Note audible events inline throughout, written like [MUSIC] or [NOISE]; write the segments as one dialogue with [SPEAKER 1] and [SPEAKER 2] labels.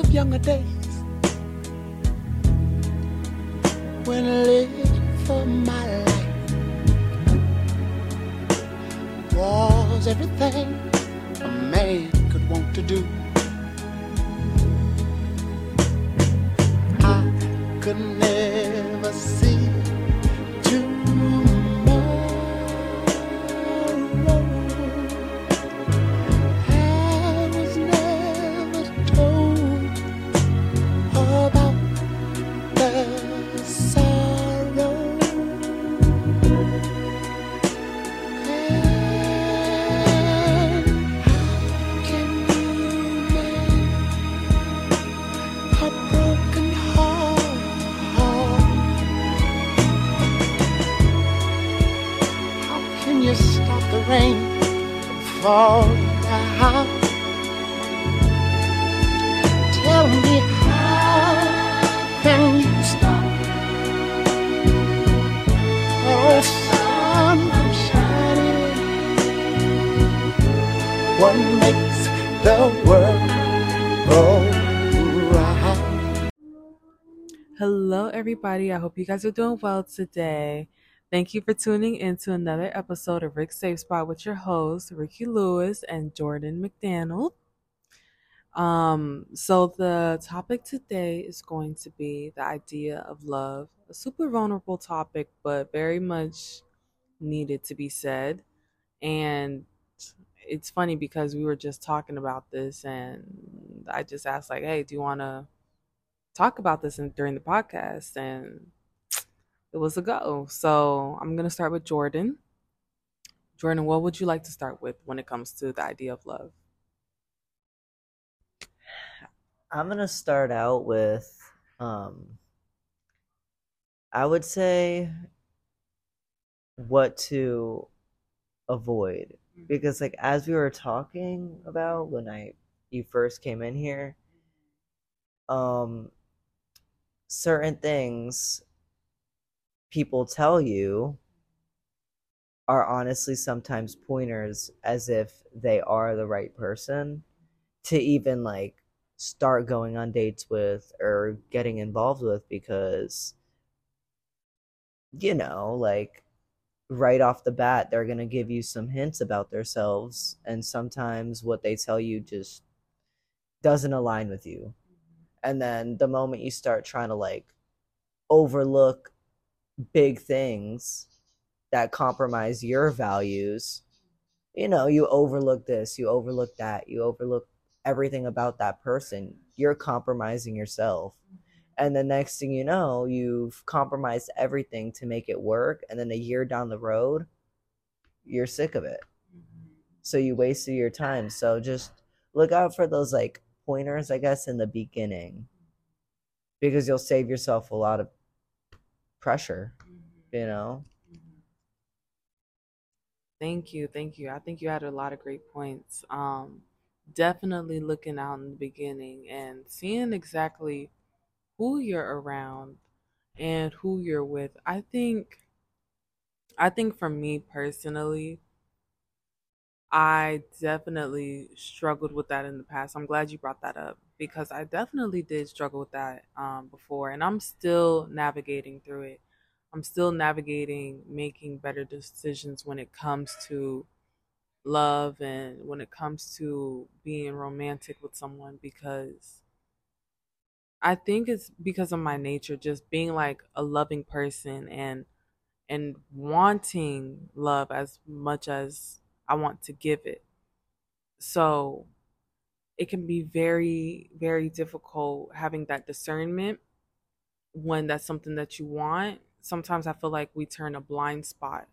[SPEAKER 1] of younger days
[SPEAKER 2] everybody. I hope you guys are doing well today. Thank you for tuning in to another episode of Rick's Safe Spot with your hosts, Ricky Lewis and Jordan McDannold. Um, so the topic today is going to be the idea of love, a super vulnerable topic, but very much needed to be said. And it's funny because we were just talking about this, and I just asked, like, "Hey, do you want to talk about this in, during the podcast?" And it was a go. So I'm gonna start with Jordan. Jordan, what would you like to start with when it comes to the idea of love?
[SPEAKER 3] I'm gonna start out with um I would say what to avoid because like as we were talking about when I you first came in here um certain things people tell you are honestly sometimes pointers as if they are the right person to even like start going on dates with or getting involved with because you know like right off the bat they're going to give you some hints about themselves and sometimes what they tell you just doesn't align with you and then the moment you start trying to like overlook big things that compromise your values you know you overlook this you overlook that you overlook everything about that person you're compromising yourself. And the next thing you know you've compromised everything to make it work and then a year down the road you're sick of it. Mm-hmm. So you wasted your time. So just look out for those like pointers i guess in the beginning because you'll save yourself a lot of pressure you know
[SPEAKER 2] Thank you, thank you. I think you had a lot of great points. Um, definitely looking out in the beginning and seeing exactly who you're around and who you're with. I think, I think for me personally, I definitely struggled with that in the past. I'm glad you brought that up because I definitely did struggle with that um, before, and I'm still navigating through it. I'm still navigating making better decisions when it comes to love and when it comes to being romantic with someone because I think it's because of my nature just being like a loving person and and wanting love as much as I want to give it. So it can be very very difficult having that discernment when that's something that you want. Sometimes I feel like we turn a blind spot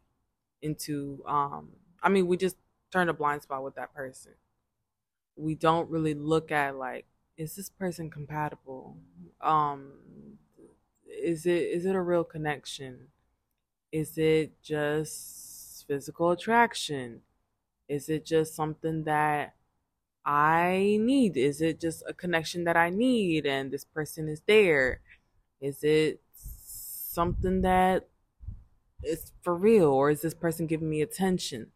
[SPEAKER 2] into um I mean we just turn a blind spot with that person. We don't really look at like is this person compatible? Um is it is it a real connection? Is it just physical attraction? Is it just something that I need? Is it just a connection that I need and this person is there? Is it something that is for real or is this person giving me attention?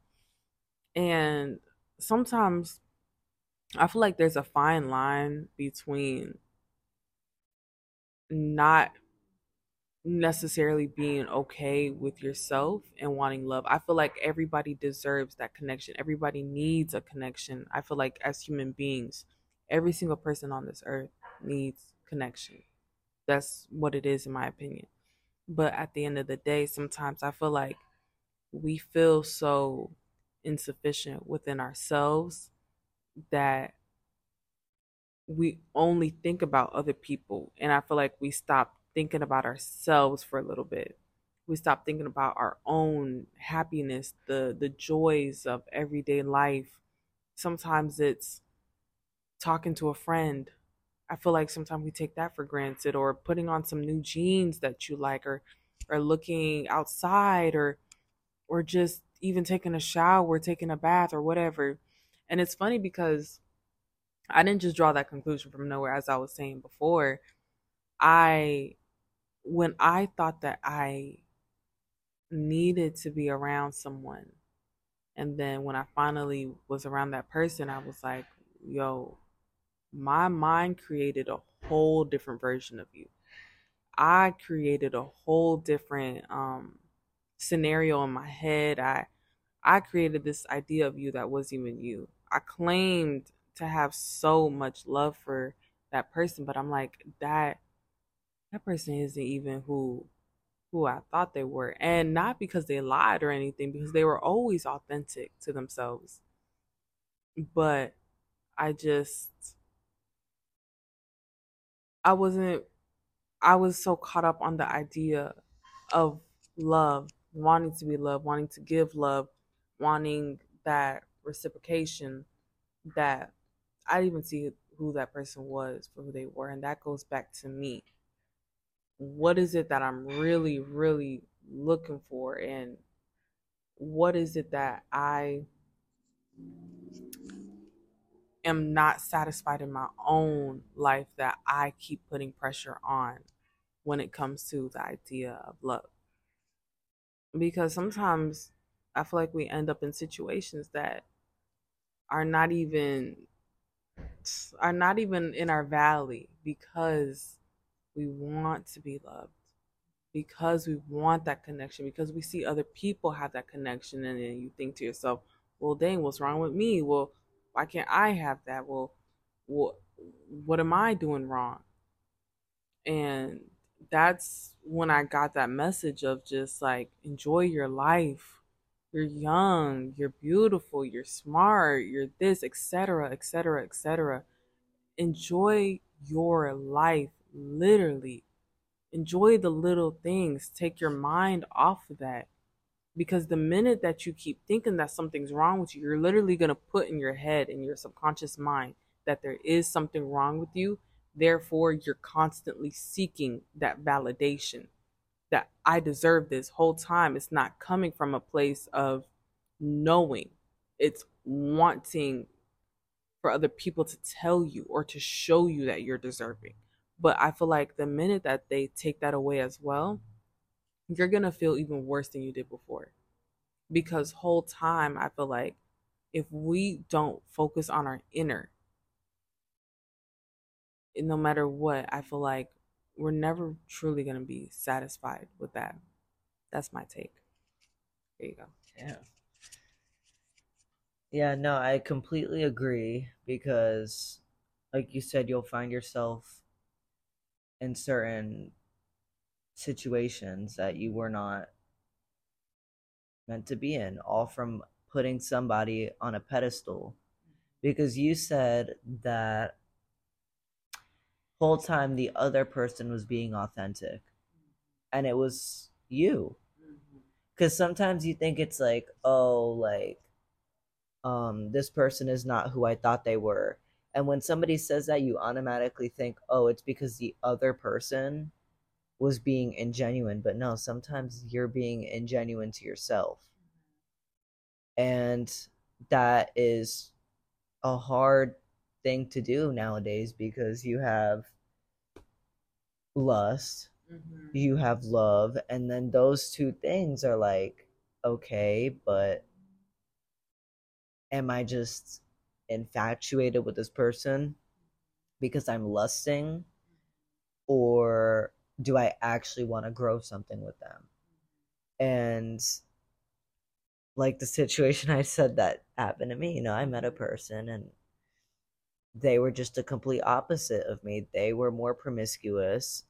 [SPEAKER 2] And sometimes I feel like there's a fine line between not necessarily being okay with yourself and wanting love. I feel like everybody deserves that connection. Everybody needs a connection. I feel like as human beings, every single person on this earth needs connection. That's what it is in my opinion. But at the end of the day, sometimes I feel like we feel so insufficient within ourselves that we only think about other people. And I feel like we stop thinking about ourselves for a little bit. We stop thinking about our own happiness, the the joys of everyday life. Sometimes it's talking to a friend. I feel like sometimes we take that for granted or putting on some new jeans that you like or or looking outside or or just even taking a shower, taking a bath or whatever. And it's funny because I didn't just draw that conclusion from nowhere as I was saying before. I when I thought that I needed to be around someone, and then when I finally was around that person, I was like, yo, my mind created a whole different version of you. I created a whole different um, scenario in my head. I I created this idea of you that wasn't even you. I claimed to have so much love for that person, but I'm like that that person isn't even who who I thought they were. And not because they lied or anything, because they were always authentic to themselves. But I just I wasn't I was so caught up on the idea of love, wanting to be loved, wanting to give love, wanting that reciprocation that I didn't even see who that person was for who they were. And that goes back to me what is it that I'm really, really looking for? And what is it that I am not satisfied in my own life that I keep putting pressure on when it comes to the idea of love? Because sometimes I feel like we end up in situations that are not even are not even in our valley because we want to be loved because we want that connection because we see other people have that connection and then you think to yourself well dang what's wrong with me? Well why can't i have that? Well what what am i doing wrong? And that's when i got that message of just like enjoy your life. You're young you're beautiful you're smart you're this etc etc etc enjoy your life literally enjoy the little things. Take your mind off of that. Because the minute that you keep thinking that something's wrong with you you're literally going to put in your head in your subconscious mind that there is something wrong with you. Therefore you're constantly seeking that validation that i deserve this whole time. It's not coming from a place of knowing. It's wanting for other people to tell you or to show you that you're deserving but I feel like the minute that they take that away as well, you're going to feel even worse than you did before. Because whole time I feel like if we don't focus on our inner, no matter what, I feel like we're never truly going to be satisfied with that. That's my take. There you go.
[SPEAKER 3] Yeah. Yeah, no, I completely agree because like you said you'll find yourself in certain situations that you were not meant to be in, all from putting somebody on a pedestal. Because you said that whole time the other person was being authentic and it was you. Because sometimes you think it's like, oh, like, um, this person is not who I thought they were and when somebody says that, you automatically think, oh, it's because the other person was being ingenuine. But no, sometimes you're being ingenuine to yourself. And that is a hard thing to do nowadays because you have lust, mm-hmm. you have love, and then those two things are like, okay, but am I just infatuated with this person because I'm lusting or do I actually want to grow something with them? And like the situation [LAUGHS] I said that happened to me, you know, I met a person and they were just a complete opposite of me. They were more promiscuous.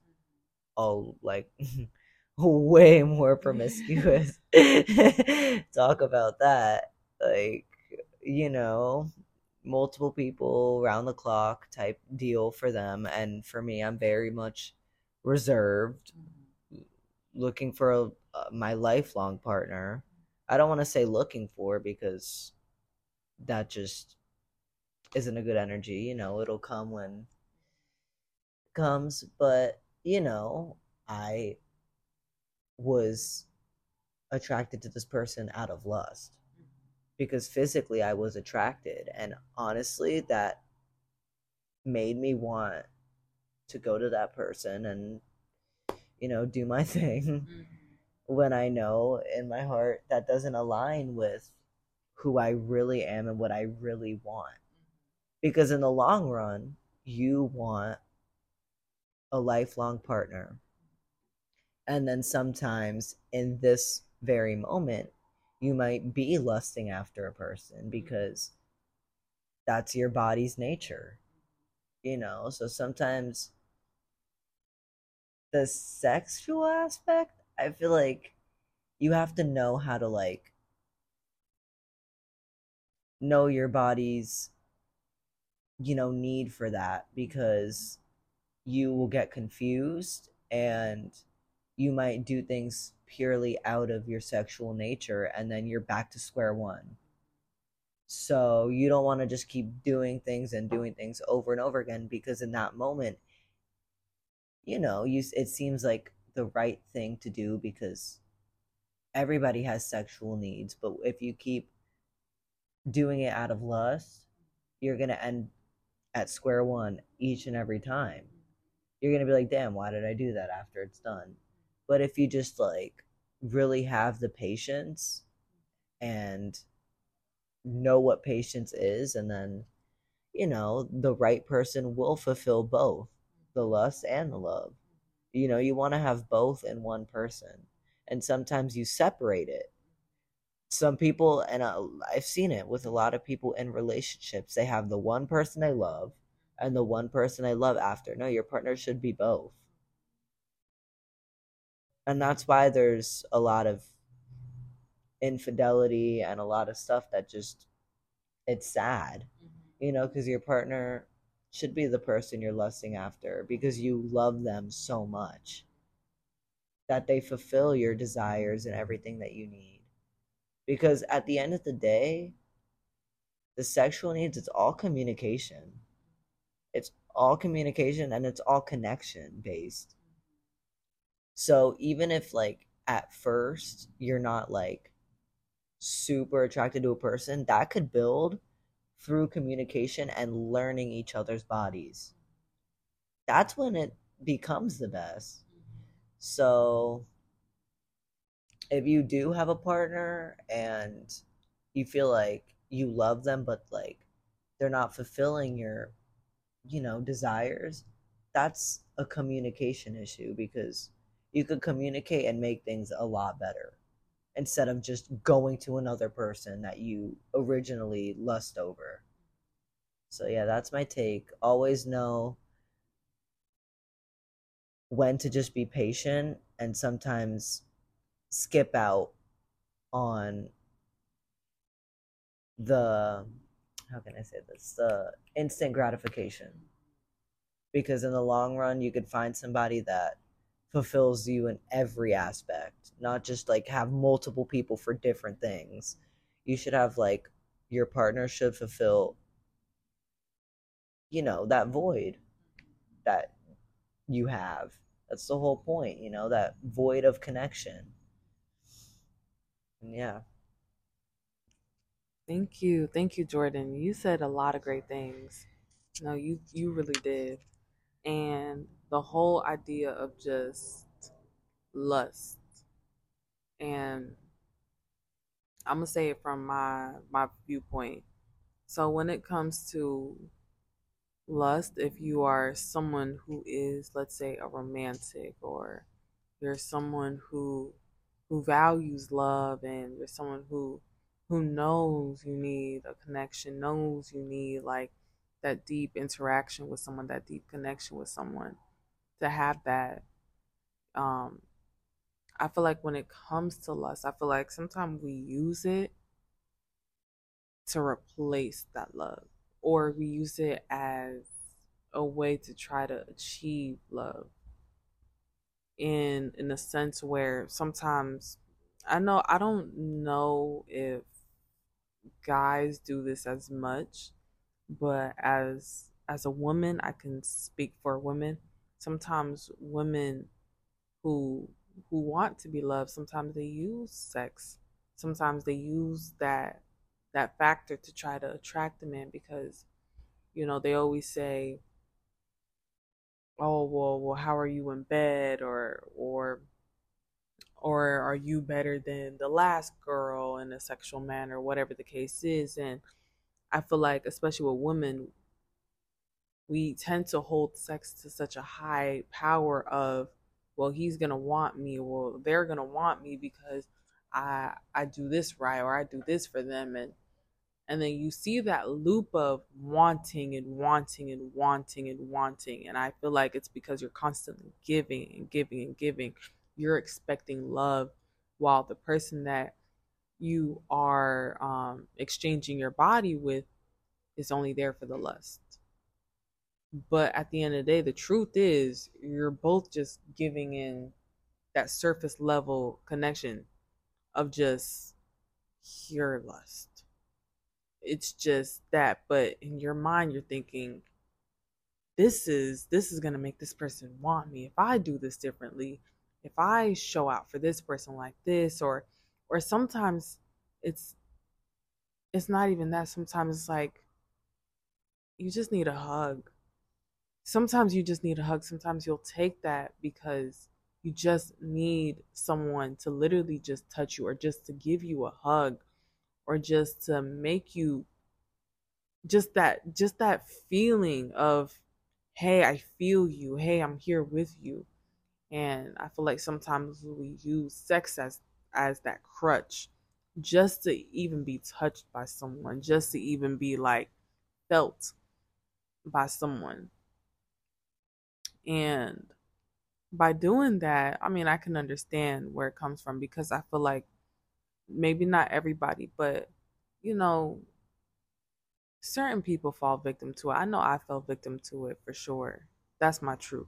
[SPEAKER 3] Oh, like [LAUGHS] way more promiscuous. [LAUGHS] Talk about that. Like, you know, multiple people around the clock type deal for them. And for me, I'm very much reserved, looking for a, uh, my lifelong partner. I don't want to say looking for because that just isn't a good energy. You know, it'll come when it comes, but you know, I was attracted to this person out of lust because physically I was attracted and honestly that made me want to go to that person and you know do my [LAUGHS] thing mm-hmm. when I know in my heart that doesn't align with who I really am and what I really want because in the long run, you want a lifelong partner. And then sometimes in this very moment, you might be lusting after a person mm-hmm. because that's your body's nature. You know, so sometimes the sexual aspect, I feel like you have to know how to like know your body's you know need for that because you will get confused and you might do things purely out of your sexual nature and then you're back to square one so you don't want to just keep doing things and doing things over and over again because in that moment you know you it seems like the right thing to do because everybody has sexual needs but if you keep doing it out of lust you're going to end at square one each and every time. You're going to be like, damn, why did I do that after it's done? But if you just like really have the patience and know what patience is, and then, you know, the right person will fulfill both the lust and the love. You know, you want to have both in one person. And sometimes you separate it some people and uh, i've seen it with a lot of people in relationships they have the one person they love and the one person they love after no your partner should be both and that's why there's a lot of infidelity and a lot of stuff that just it's sad mm-hmm. you know because your partner should be the person you're lusting after because you love them so much that they fulfill your desires and everything that you need. Because at the end of the day the sexual needs it's all communication. It's all communication and it's all connection based so even if like at first you're not like super attracted to a person that could build through communication and learning each other's bodies. That's when it becomes the best. So if you do have a partner and you feel like you love them but like they're not fulfilling your you know desires that's a communication issue because you could communicate and make things a lot better instead of just going to another person that you originally lust over so yeah that's my take always know when to just be patient and sometimes skip out on the how can I say this? The instant gratification. Because in the long run you could find somebody that fulfills you in every aspect, not just like have multiple people for different things. You should have like your partner should fulfill you know, that void that you have. That's the whole point, you know, that void of connection yeah.
[SPEAKER 2] Thank you. Thank you, Jordan. You said a lot of great things. No, you you really did. And the whole idea of just lust and I'm gonna say it from my my viewpoint. So when it comes to lust, if you are someone who is, let's say, a romantic or you're someone who who values love and you're someone who who knows you need a connection, knows you need like that deep interaction with someone, that deep connection with someone, to have that. Um, I feel like when it comes to lust, I feel like sometimes we use it to replace that love, or we use it as a way to try to achieve love. In in a sense where sometimes I know I don't know if guys do this as much, but as as a woman, I can speak for women. Sometimes women who who want to be loved, sometimes they use sex. Sometimes they use that that factor to try to attract a man because you know, they always say oh well well how are you in bed? or or or are you better than the last girl in a sexual manner? whatever the case is. And i feel like especially with women we tend to hold sex to such a high power of well he's gonna want me well they're gonna want me because i i do this right or i do this for them and and then you see that loop of wanting and wanting and wanting and wanting and i feel like it's because you're constantly giving and giving and giving. You're expecting love while the person that you are um, exchanging your body with is only there for the lust but at the end of the day the truth is you're both just giving in that surface level connection of just pure lust. It's just that but in your mind you're thinking this is this is going to make this person want me. If i do this differently if i show out for this person like this or or sometimes it's it's not even that. Sometimes it's like you just need a hug sometimes you just need a hug. Sometimes you'll take that because you just need someone to literally just touch you or just to give you a hug or just to make you just that just that feeling of hey i feel you. Hey i'm here with you. And i feel like sometimes we use sex as as that crutch just to even be touched by someone just to even be like felt by someone and by doing that i mean i can understand where it comes from because i feel like maybe not everybody, but you know, certain people fall victim to it. I know I fell victim to it for sure. That's my truth.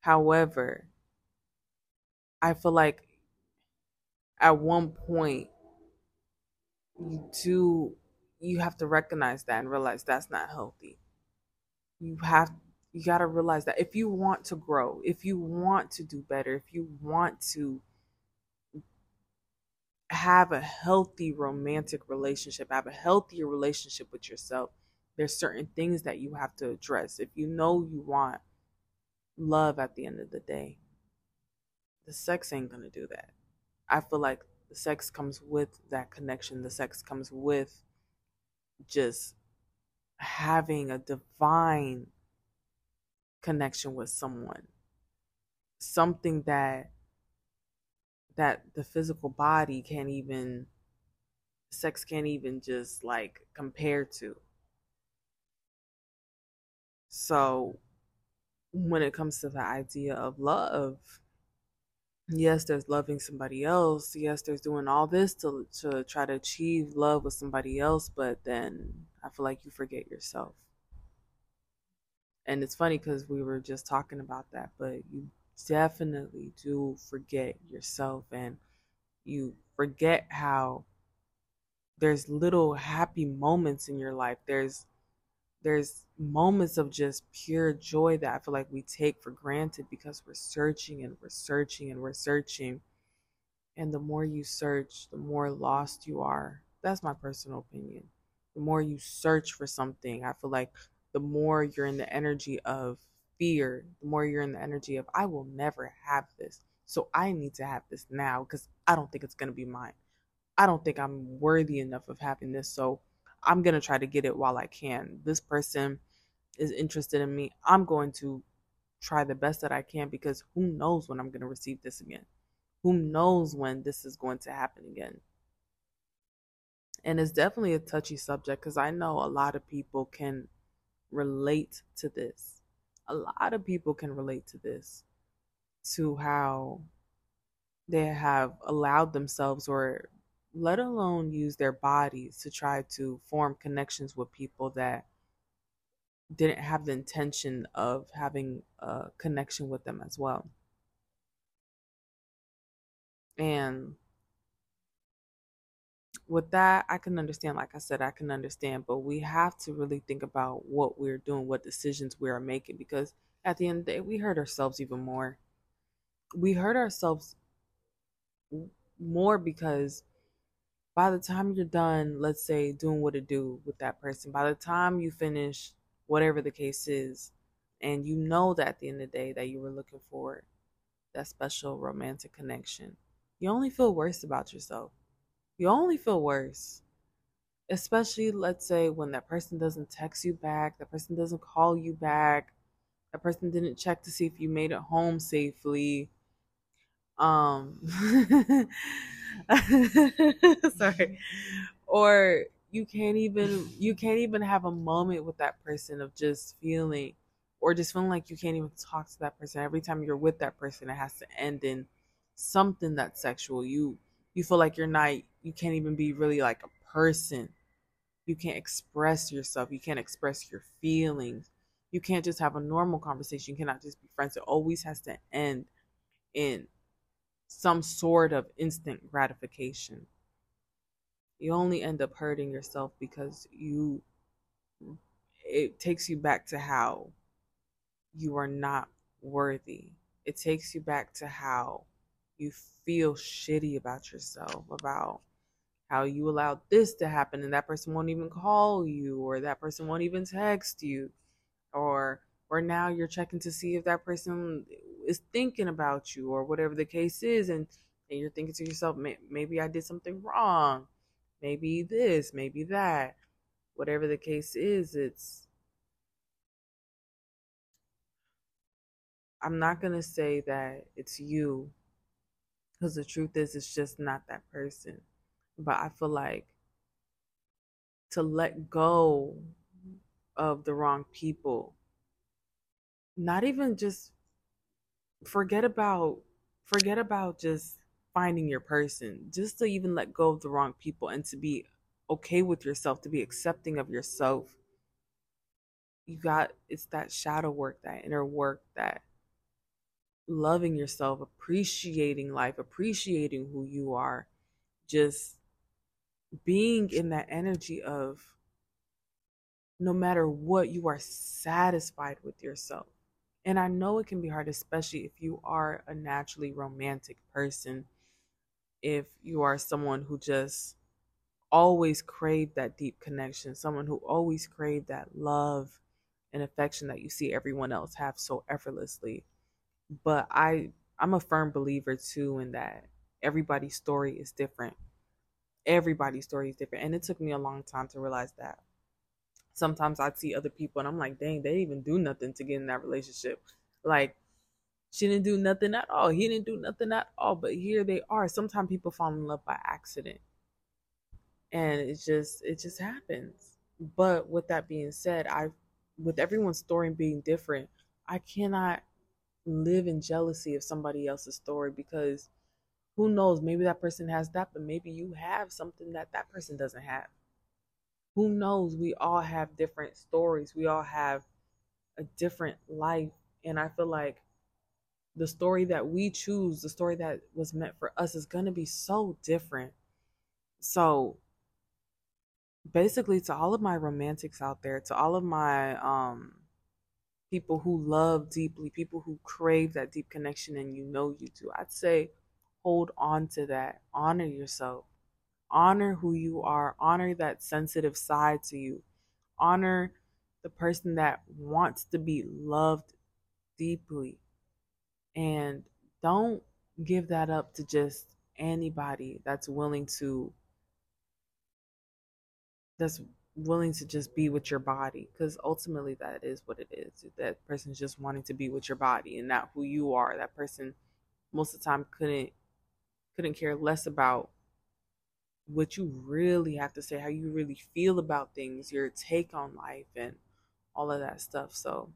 [SPEAKER 2] However, I feel like at one point you do you have to recognize that and realize that's not healthy. You have you got to realize that if you want to grow, if you want to do better, if you want to have a healthy romantic relationship, have a healthier relationship with yourself, there's certain things that you have to address. If you know you want love at the end of the day, the sex ain't going to do that. I feel like the sex comes with that connection. The sex comes with just having a divine connection with someone. Something that that the physical body can't even sex can't even just like compare to. So when it comes to the idea of love, yes, there's loving somebody else. Yes, there's doing all this to to try to achieve love with somebody else, but then I feel like you forget yourself. And it's funny because we were just talking about that, but you definitely do forget yourself and you forget how there's little happy moments in your life. There's there's moments of just pure joy that I feel like we take for granted because we're searching and we're searching and we're searching. And the more you search, the more lost you are. That's my personal opinion. The more you search for something, I feel like the more you're in the energy of fear, the more you're in the energy of, I will never have this. So I need to have this now because I don't think it's going to be mine. I don't think I'm worthy enough of having this. So I'm going to try to get it while I can. This person is interested in me. I'm going to try the best that I can because who knows when I'm going to receive this again? Who knows when this is going to happen again? And it's definitely a touchy subject because I know a lot of people can relate to this. A lot of people can relate to this, to how they have allowed themselves or let alone use their bodies to try to form connections with people that didn't have the intention of having a connection with them as well. And with that, I can understand. Like I said, I can understand, but we have to really think about what we're doing, what decisions we are making, because at the end of the day, we hurt ourselves even more. We hurt ourselves more because by the time you're done, let's say doing what to do with that person, by the time you finish whatever the case is, and you know that at the end of the day that you were looking for that special romantic connection, you only feel worse about yourself. You only feel worse. Especially, let's say, when that person doesn't text you back, that person doesn't call you back, that person didn't check to see if you made it home safely. Um, [LAUGHS] sorry. Or you can't even you can't even have a moment with that person of just feeling or just feeling like you can't even talk to that person every time you're with that person it has to end in something that's sexual you you feel like you're not you can't even be really like a person. You can't express yourself. You can't express your feelings. You can't just have a normal conversation. You cannot just be friends. It always has to end in some sort of instant gratification. You only end up hurting yourself because you it takes you back to how you are not worthy. It takes you back to how you feel shitty about yourself, about how you allowed this to happen and that person won't even call you or that person won't even text you or or now you're checking to see if that person is thinking about you or whatever the case is and, and you're thinking to yourself maybe I did something wrong maybe this, maybe that. Whatever the case is, it's. I'm not going to say that it's you because the truth is, it's just not that person. But I feel like to let go of the wrong people, not even just forget about forget about just finding your person, just to even let go of the wrong people and to be okay with yourself, to be accepting of yourself. You got it's that shadow work, that inner work, that loving yourself, appreciating life, appreciating who you are, just being in that energy of no matter what, you are satisfied with yourself. And I know it can be hard, especially if you are a naturally romantic person if you are someone who just always craved that deep connection, someone who always craved that love and affection that you see everyone else have so effortlessly. But I I'm a firm believer too in that everybody's story is different. Everybody's story is different. And it took me a long time to realize that. Sometimes I'd see other people and I'm like, dang, they even do nothing to get in that relationship. Like she didn't do nothing at all. He didn't do nothing at all. But here they are. Sometimes people fall in love by accident. And it just it just happens. But with that being said, I with everyone's story being different, I cannot live in jealousy of somebody else's story because who knows, maybe that person has that, but maybe you have something that that person doesn't have. Who knows? We all have different stories. We all have a different life. And I feel like the story that we choose, the story that was meant for us, is going to be so different. So, basically, to all of my romantics out there, to all of my um, people who love deeply, people who crave that deep connection, and you know you do, I'd say hold on to that. Honor yourself. Honor who you are. Honor that sensitive side to you. Honor the person that wants to be loved deeply and don't give that up to just anybody that's willing to that's willing to just be with your body because ultimately that is what it is. That person's just wanting to be with your body and not who you are. That person most of the time couldn't couldn't care less about what you really have to say how you really feel about things your take on life and all of that stuff. So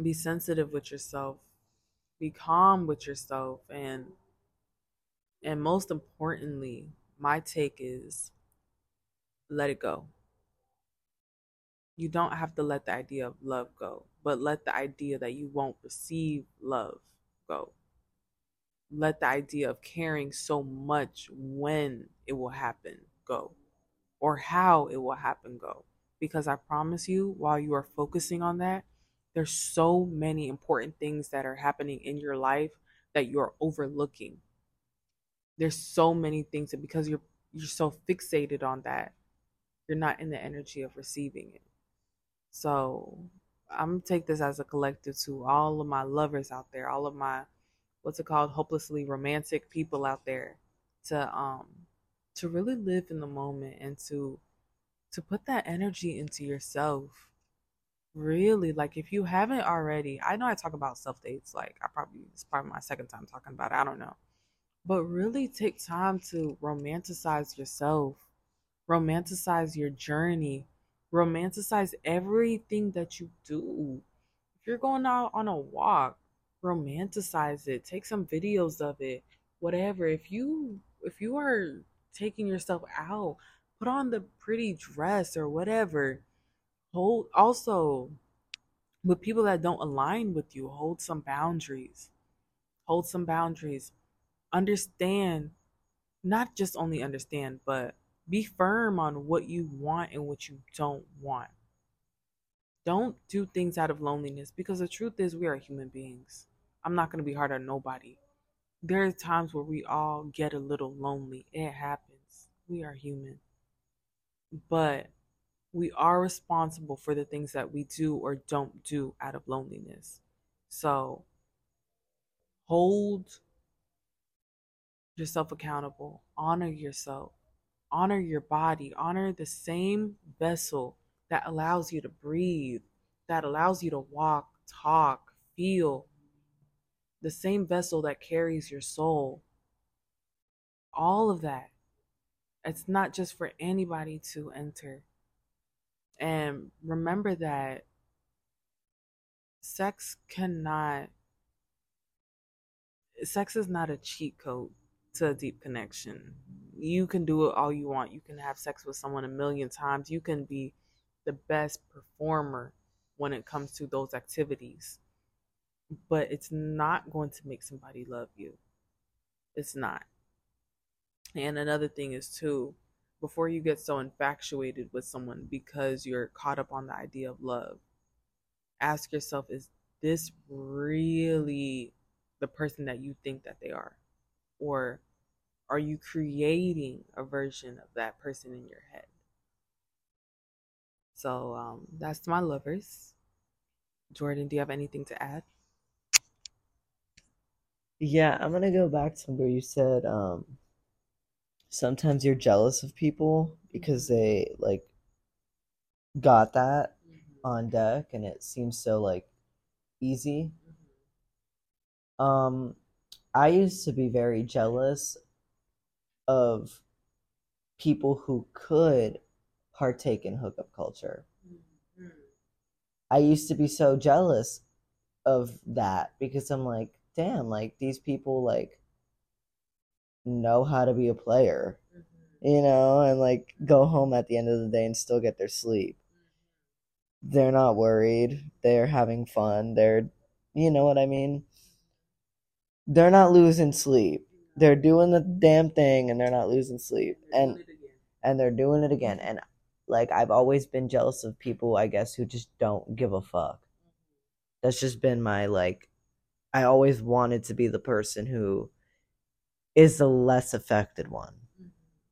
[SPEAKER 2] be sensitive with yourself be calm with yourself and and most importantly my take is let it go. You don't have to let the idea of love go, but let the idea that you won't receive love go. Let the idea of caring so much when it will happen go, or how it will happen go. Because I promise you, while you are focusing on that, there's so many important things that are happening in your life that you're overlooking. There's so many things that because you're you're so fixated on that you're not in the energy of receiving it. So I'm take this as a collective to all of my lovers out there, all of my what's it called, hopelessly romantic people out there, to um to really live in the moment and to to put that energy into yourself. Really, like if you haven't already, I know I talk about self dates, like I probably it's probably my second time talking about it. I don't know. But really take time to romanticize yourself romanticize your journey, romanticize everything that you do. If you're going out on a walk, romanticize it. Take some videos of it. Whatever. If you if you are taking yourself out, put on the pretty dress or whatever. Hold also with people that don't align with you, hold some boundaries. Hold some boundaries. Understand, not just only understand, but be firm on what you want and what you don't want. Don't do things out of loneliness because the truth is, we are human beings. I'm not going to be hard on nobody. There are times where we all get a little lonely. It happens. We are human. But we are responsible for the things that we do or don't do out of loneliness. So hold yourself accountable, honor yourself, honor your body, honor the same vessel that allows you to breathe, that allows you to walk, talk, feel, the same vessel that carries your soul. All of that. It's not just for anybody to enter. And remember that sex cannot, sex is not a cheat code to a deep connection you can do it all you want. You can have sex with someone a million times. You can be the best performer when it comes to those activities. But it's not going to make somebody love you. It's not. And another thing is, too, before you get so infatuated with someone because you're caught up on the idea of love, ask yourself is this really the person that you think that they are? Or are you creating a version of that person in your head? So um, that's my lovers. Jordan, do you have anything to add?
[SPEAKER 3] Yeah, I'm gonna go back to where you said um, sometimes you're jealous of people because they like got that mm-hmm. on deck and it seems so like easy. Mm-hmm. Um, I used to be very jealous of people who could partake in hookup culture. Mm-hmm. I used to be so jealous of that because I'm like, damn, like these people like know how to be a player, mm-hmm. you know, and like go home at the end of the day and still get their sleep. Mm-hmm. They're not worried. They're having fun. They're, you know what I mean? They're not losing sleep they're doing the damn thing and they're not losing sleep and and they're doing it again and like I've always been jealous of people I guess who just don't give a fuck. That's just been my like I always wanted to be the person who is the less affected one.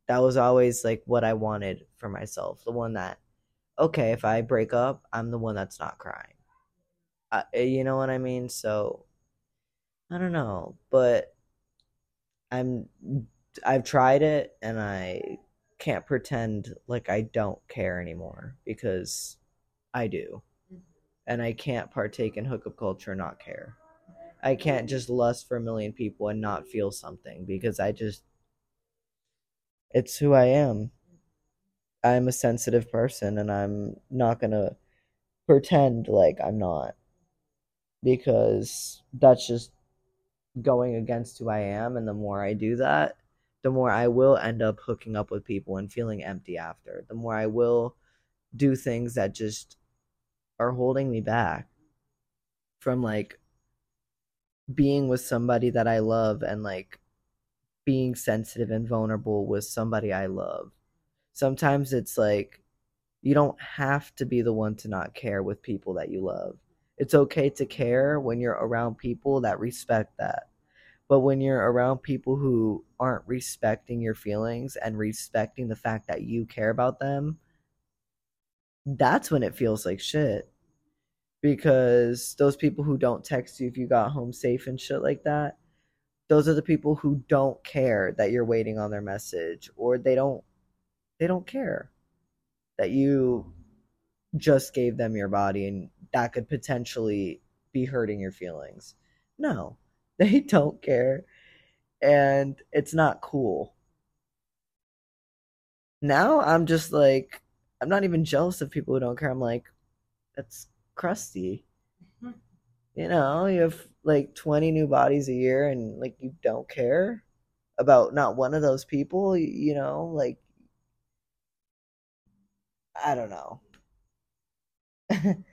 [SPEAKER 3] That was always like what I wanted for myself. The one that okay, if I break up, I'm the one that's not crying. Uh, you know what I mean? So I don't know, but I'm I've tried it and I can't pretend like I don't care anymore because I do. Mm-hmm. And I can't partake in hookup culture and not care. I can't just lust for a million people and not feel something because I just it's who I am. I'm a sensitive person and I'm not going to pretend like I'm not because that's just going against who I am and the more I do that, the more I will end up hooking up with people and feeling empty after. The more I will do things that just are holding me back from like being with somebody that I love and like being sensitive and vulnerable with somebody I love. Sometimes it's like you don't have to be the one to not care with people that you love. It's okay to care when you're around people that respect that. But when you're around people who aren't respecting your feelings and respecting the fact that you care about them, that's when it feels like shit. Because those people who don't text you if you got home safe and shit like that, those are the people who don't care that you're waiting on their message or they don't they don't care that you just gave them your body and that could potentially be hurting your feelings. No, they don't care. And it's not cool. Now I'm just like, I'm not even jealous of people who don't care. I'm like, that's crusty. Mm-hmm. You know, you have like 20 new bodies a year and like you don't care about not one of those people, you know, like I don't know. [LAUGHS]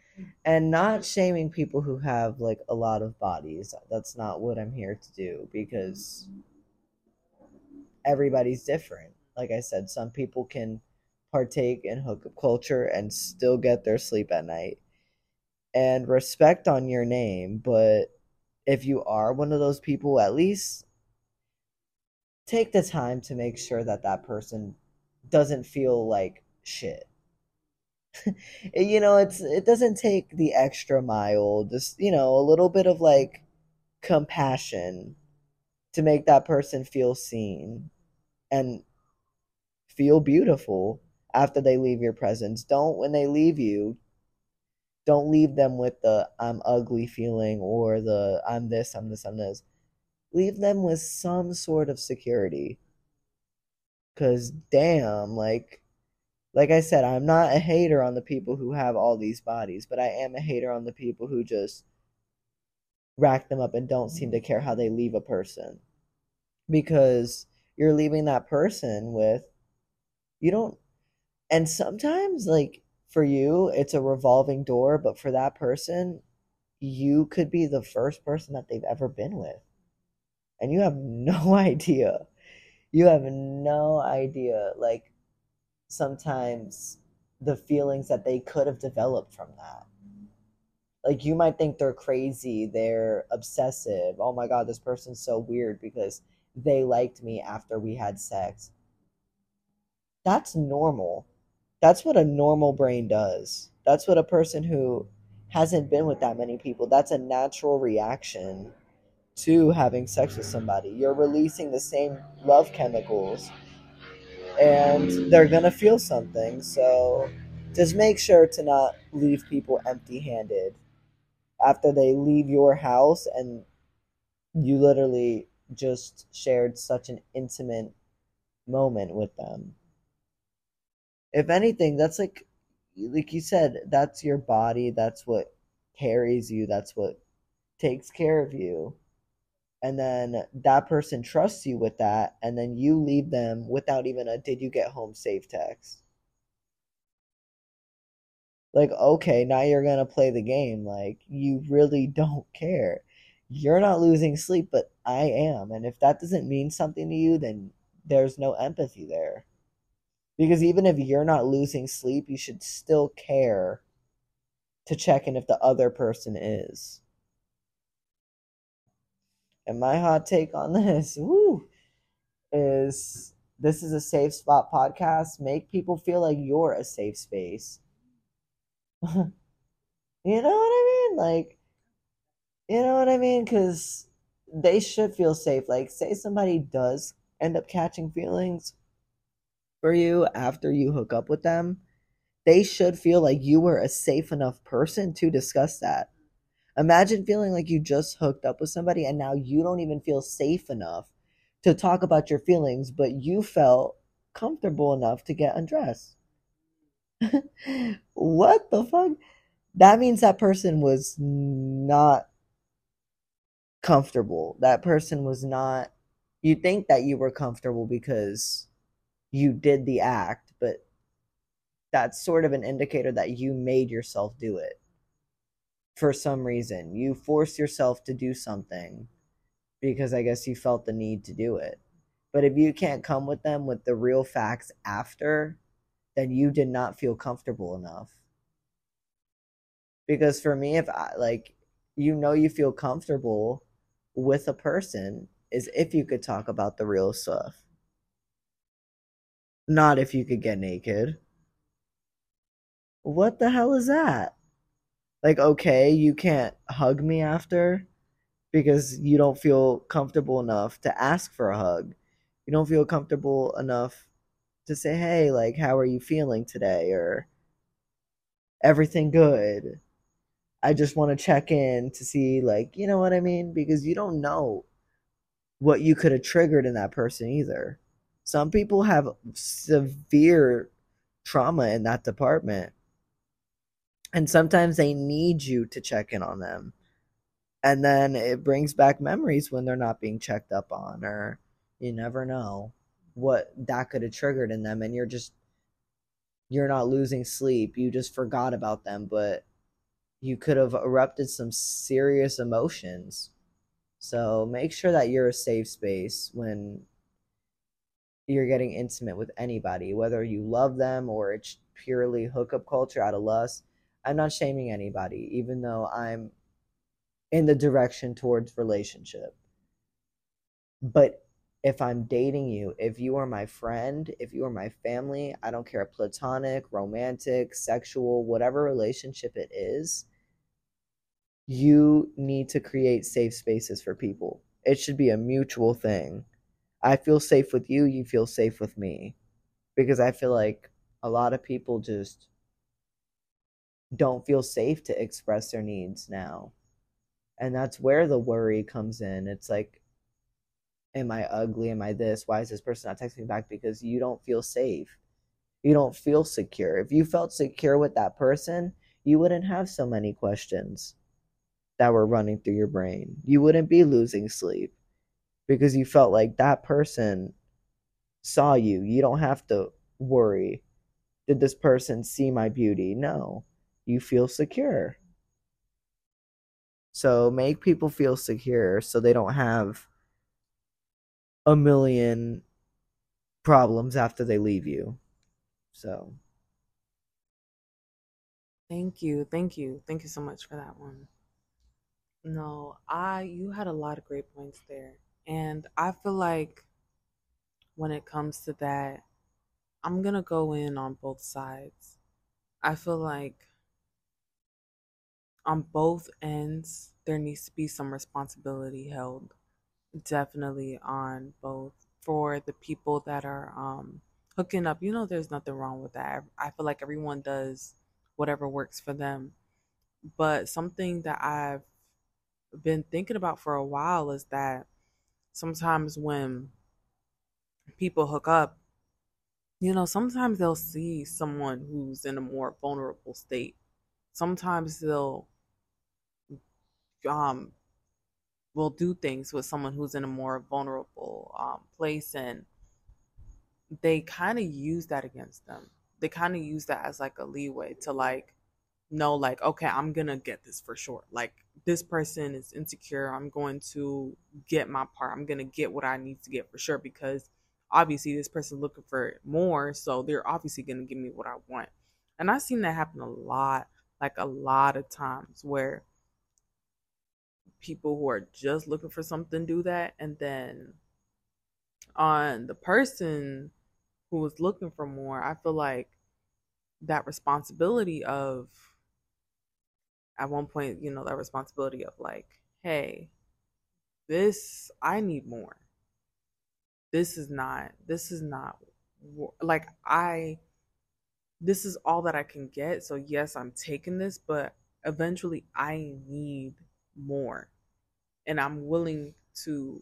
[SPEAKER 3] and not shaming people who have like a lot of bodies. That's not what I'm here to do because everybody's different. Like I said, some people can partake in hookup culture and still get their sleep at night. And respect on your name, but if you are one of those people, at least take the time to make sure that that person doesn't feel like shit [LAUGHS] you know, it's it doesn't take the extra mile, just you know, a little bit of like compassion to make that person feel seen and feel beautiful after they leave your presence. Don't when they leave you, don't leave them with the I'm ugly feeling or the I'm this, I'm this, I'm this. Leave them with some sort of security. Cause damn, like like I said, I'm not a hater on the people who have all these bodies, but I am a hater on the people who just rack them up and don't seem to mm. care how they leave a person. Because you're leaving that person with, you don't, and sometimes, like, for you, it's a revolving door, but for that person, you could be the first person that they've ever been with. And you have [LAUGHS] no idea. You have no idea. Like, sometimes the feelings that they could have developed from that. Like you might think they're crazy, they're obsessive. Oh my god, this person's so weird because they liked me after we had sex. That's normal. That's what a normal brain does. That's what a person who hasn't been with that many people, that's a natural reaction to having sex with somebody. You're releasing the same love chemicals and they're gonna feel something. So just make sure to not leave people empty handed after they leave your house and you literally just shared such an intimate moment with them. If anything, that's like like you said, that's your body, that's what carries you, that's what takes care of you and then that person trusts you with that and then you leave them without even a did you get home safe? text. Like okay now you're gonna play the game. Like you really [LAUGHS] don't care. You're not losing sleep but i am. And if that doesn't mean something to you then there's no empathy there. Because even if you're not losing sleep you should still care to check in if the other person is and my hot take on [LAUGHS] this, woo, is this is a safe spot podcast. Make people feel like you're a safe space. [LAUGHS] you know what I mean? Like, you know what I mean? Because they should feel safe. Like, say somebody does end up catching feelings, for you after you hook up with them, they should feel like you were a safe enough person to discuss that. Imagine feeling like you just hooked up with somebody and now you don't even feel safe enough to talk about your feelings, but you felt comfortable enough to get undressed. [LAUGHS] what the fuck? That means that person was not comfortable. That person was not. You think that you were comfortable because you did the act, but that's sort of an indicator that you made yourself do it for some reason. You force yourself to do something because I guess you felt the need to do it. But if you can't come with them with the real facts after, then you did not feel comfortable enough. Because for me, if I like, you know, you feel comfortable with a person is if you could talk about the real stuff. Not if you could get naked. What the hell is that? Like, okay, you can't hug me after because you don't feel comfortable enough to ask for a hug. You don't feel comfortable enough to say, hey, like, how are you feeling today? Or everything good. I just want to check in to see, like, you know what I mean? Because you don't know what you could have triggered in that person either. Some people have severe trauma in that department. And sometimes they need you to check in on them. And then it brings back memories when they're not being checked up on, or you never know what that could have triggered in them. And you're just, you're not losing sleep. You just forgot about them, but you could have erupted some serious emotions. So make sure that you're a safe space when you're getting intimate with anybody, whether you love them or it's purely hookup culture out of lust. I'm not shaming anybody, even though I'm in the direction towards relationship. But if I'm dating you, if you are my friend, if you are my family, I don't care platonic, romantic, sexual, whatever relationship it is, you need to create safe spaces for people. It should be a mutual thing. I feel safe with you, you feel safe with me. Because I feel like a lot of people just don't feel safe to express their needs now. And that's where the worry comes in. It's like, am I ugly? Am I this? Why is this person not texting me back? Because you don't feel safe. You don't feel secure. If you felt secure with that person, you wouldn't have so many questions that were running through your brain. You wouldn't be losing sleep because you felt like that person saw you. You don't have to worry. Did this person see my beauty? No. You feel secure. So make people feel secure so they don't have a million problems after they leave you. So
[SPEAKER 2] Thank you. Thank you. Thank you so much for that one. No, I you had a lot of great points there. And I feel like when it comes to that, I'm going to go in on both sides. I feel like on both ends, there needs to be some responsibility held. Definitely on both for the people that are um, hooking up. You know, there's nothing wrong with that. I feel like everyone does whatever works for them. But something that I've been thinking about for a while is that sometimes when people hook up, you know, sometimes they'll see someone who's in a more vulnerable state. Sometimes they'll um will do things with someone who's in a more vulnerable um, place and they kind of use that against them. They kind of use that as like a leeway to like know like okay i'm gonna get this for sure. Like this person is insecure. I'm going to get my part. I'm gonna get what i need to get for sure because obviously this person's looking for more so they're obviously gonna give me what i want. And i've seen that happen a lot like a lot of times where people who are just looking for something do that and then on the person who was looking for more i feel like that responsibility of at one point you know that responsibility of like hey this i need more this is not this is not like I this is all that I can get. So yes, I'm taking this, but eventually I need more. And I'm willing to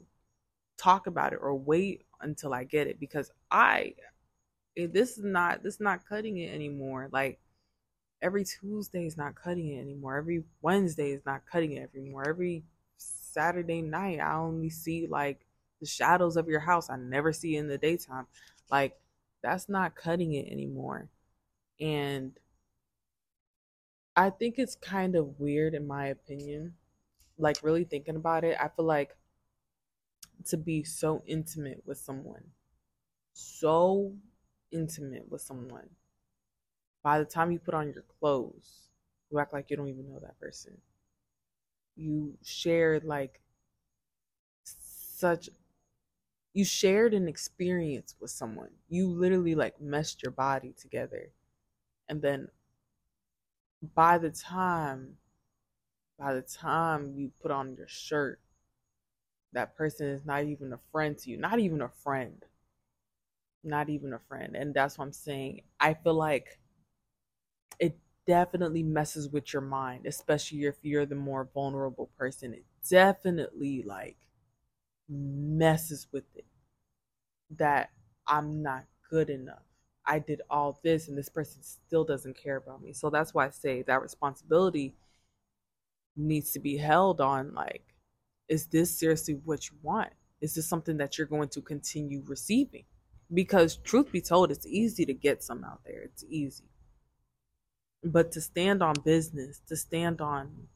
[SPEAKER 2] talk about it or wait until I get it because I this is not this is not cutting it anymore. Like every Tuesday is not cutting it anymore. Every Wednesday is not cutting it anymore. Every Saturday night I only see like the shadows of your house. I never see in the daytime. Like that's not cutting it anymore. And I think it's kind of weird in my opinion. Like really thinking about it, I feel like to be so intimate with someone, so intimate with someone. By the time you put on your clothes, you act like you don't even know that person. You shared like such you shared an experience with someone. You literally like meshed your body together. And then by the time by the time you put on your shirt, that person is not even a friend to you, not even a friend. Not even a friend. And that's what I'm saying. I feel like it definitely messes with your mind, especially if you're the more vulnerable person. It definitely like messes with it that I'm not good enough. I did all this and this person still doesn't care about me. So that's why I say that responsibility needs to be held on like is this seriously what you want? Is this something that you're going to continue receiving? Because truth be told, it's easy to get some out there. It's easy. But to stand on business, to stand on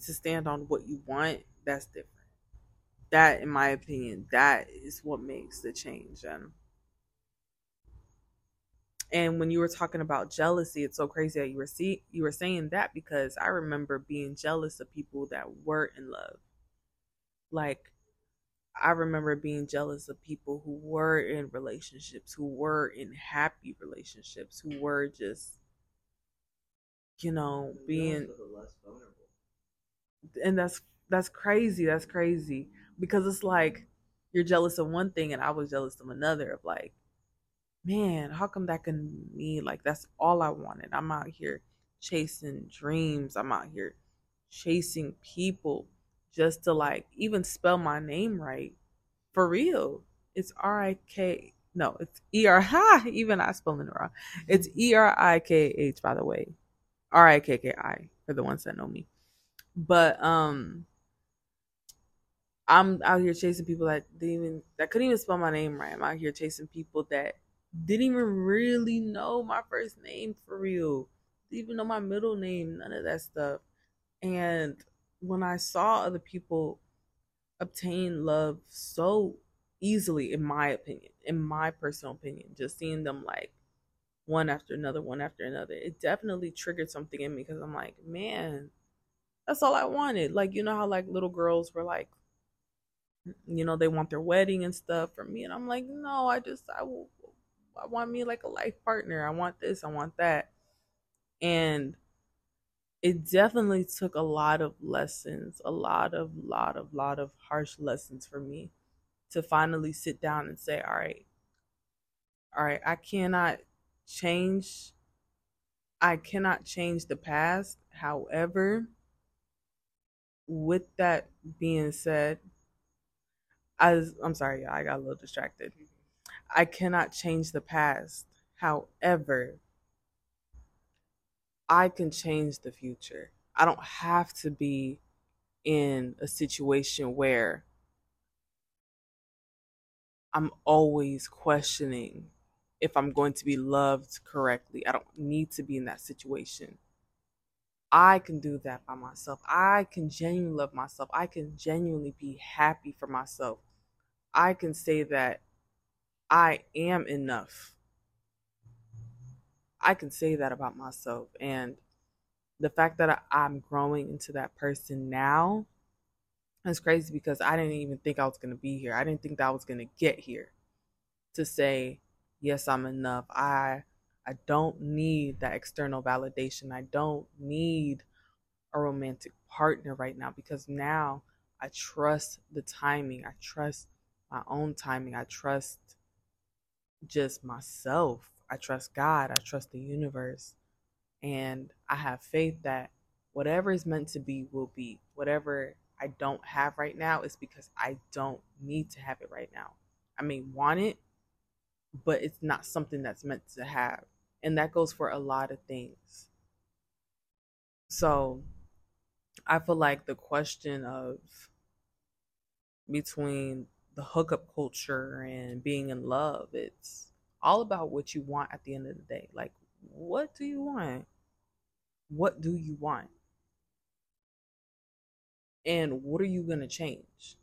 [SPEAKER 2] to stand on what you want, that's different. That in my opinion, that is what makes the change. And and when you were talking about jealousy, it's so crazy that you were see you were saying that because I remember being jealous of people that were in love. Like I remember being jealous of people who were in relationships, who were in happy relationships, who were just you know, being and that's that's crazy. That's crazy because it's like you're jealous of one thing and I was jealous of another of like man, how come that can me? Like that's all I wanted. I'm out here chasing dreams. I'm out here chasing people just to like even spell my name right. For real. It's R I K no, it's E R [LAUGHS] ha even I spelling it wrong. It's E R I K H by the way. R I K K I for the ones that know me. But um I'm out here chasing people that didn't even that couldn't even spell my name right. I'm out here chasing people that didn't even really know my first name for real. Didn't even know my middle name, none of that stuff. And when I saw other people obtain love so easily, in my opinion, in my personal opinion, just seeing them like one after another, one after another, it definitely triggered something in me because I'm like, man, that's all I wanted. Like, you know how like little girls were like, you know, they want their wedding and stuff for me. And I'm like, no, I just, I will, I want me like a life partner. I want this, I want that. And it definitely took a lot of lessons, a lot of lot of lot of harsh lessons for me to finally sit down and say, "All right. All right, I cannot change I cannot change the past. However, with that being said, as I'm sorry, I got a little distracted. I cannot change the past. However, I can change the future. I don't have to be in a situation where I'm always questioning if I'm going to be loved correctly. I don't need to be in that situation. I can do that by myself. I can genuinely love myself. I can genuinely be happy for myself. I can say that I am enough. I can say that about myself. And the fact that I'm growing into that person now is crazy because I didn't even think I was going to be here. I didn't think that I was going to get here to say, yes, I'm enough. I I don't need that external validation. I don't need a romantic partner right now because now I trust the timing. I trust my own timing. I trust just myself. I trust God. I trust the universe. And I have faith that whatever is meant to be will be. Whatever I don't have right now is because I don't need to have it right now. I may want it, but it's not something that's meant to have. And that goes for a lot of things. So I feel like the question of between the hookup culture and being in love, it's all about what you want at the end of the day. Like, what do you want? What do you want? And what are you going to change?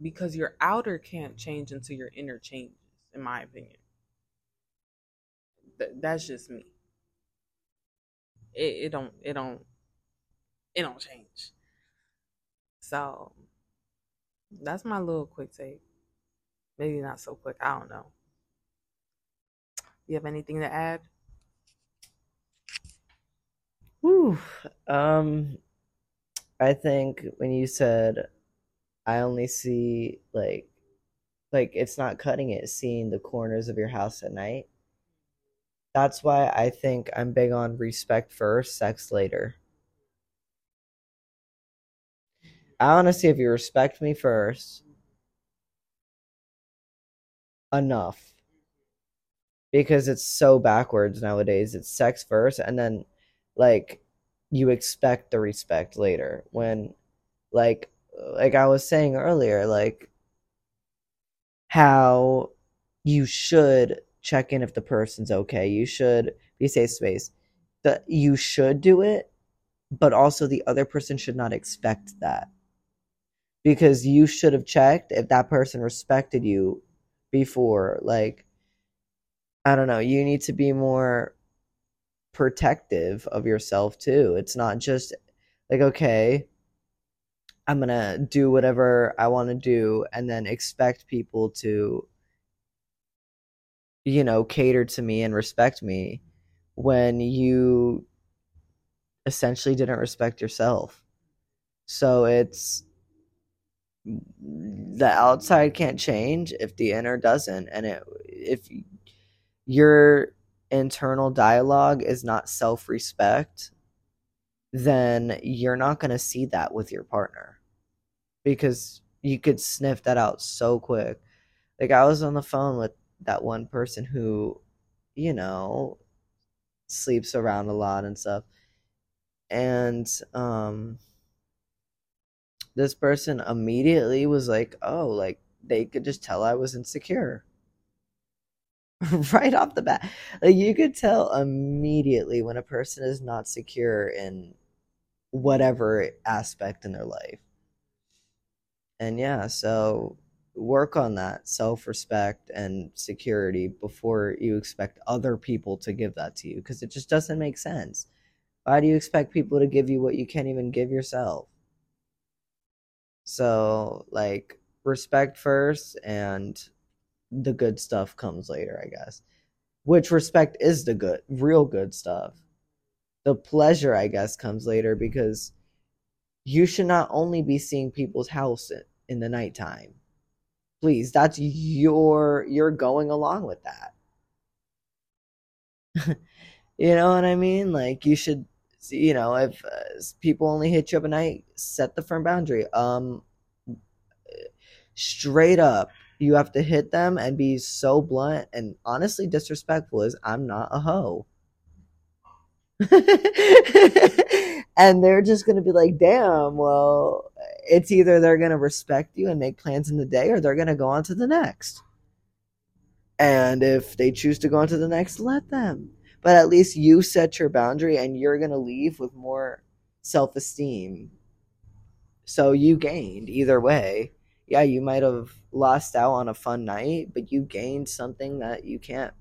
[SPEAKER 2] Because your outer can't change until your inner changes, in my opinion. Th- that's just me. It, it don't, it don't, it don't change. So that's my little quick take. Maybe not so quick. I don't know. You have anything to add?
[SPEAKER 3] Whew. Um, I think when you said, I only see like, like it's not cutting it, seeing the corners of your house at night. That's why I think I'm big on respect first, sex later. I want to see if you respect me first enough because it's so backwards nowadays. It's sex first, and then like you expect the respect later. When like like I was saying earlier, like how you should check in if the person's okay. You should be safe space. That you should do it, but also the other person should not expect that because you should have checked if that person respected you before. Like i don't know you need to be more protective of yourself too. It's not just like okay i'm gonna do whatever i want to do and then expect people to you know cater to me and respect me when you essentially didn't respect yourself. So it's the outside can't change if the inner doesn't. And it, if your internal dialogue is not self-respect then you're not going to see that with your partner because you could sniff that out so quick. Like i was on the phone with that one person who you know sleeps around a lot and stuff. And um this person immediately was like, oh, like they could just tell I was insecure. [LAUGHS] right off the bat. Like you could tell immediately when a person is not secure in whatever aspect in their life. And yeah, so work on that self respect and security before you expect other people to give that to you because it just doesn't make sense. Why do you expect people to give you what you can't even give yourself? So, like, respect first, and the good stuff comes later, I guess. Which respect is the good, real good stuff. The pleasure, I guess, comes later because you should not only be seeing people's house in the nighttime. Please, that's your you're going along with that. [LAUGHS] you know what I mean? Like you should you know, if uh, people only hit you up at night, set the firm boundary. Um, straight up, you have to hit them and be so blunt and honestly disrespectful. Is I'm not a hoe. [LAUGHS] and they're just gonna be like, damn, well, it's either they're gonna respect you and make plans in the day or they're gonna go on to the next. And if they choose to go on to the next, let them but at least you set your boundary and you're going to leave with more self esteem. So you gained either way. Yeah, you might have lost out on a fun night, but you gained something that you can't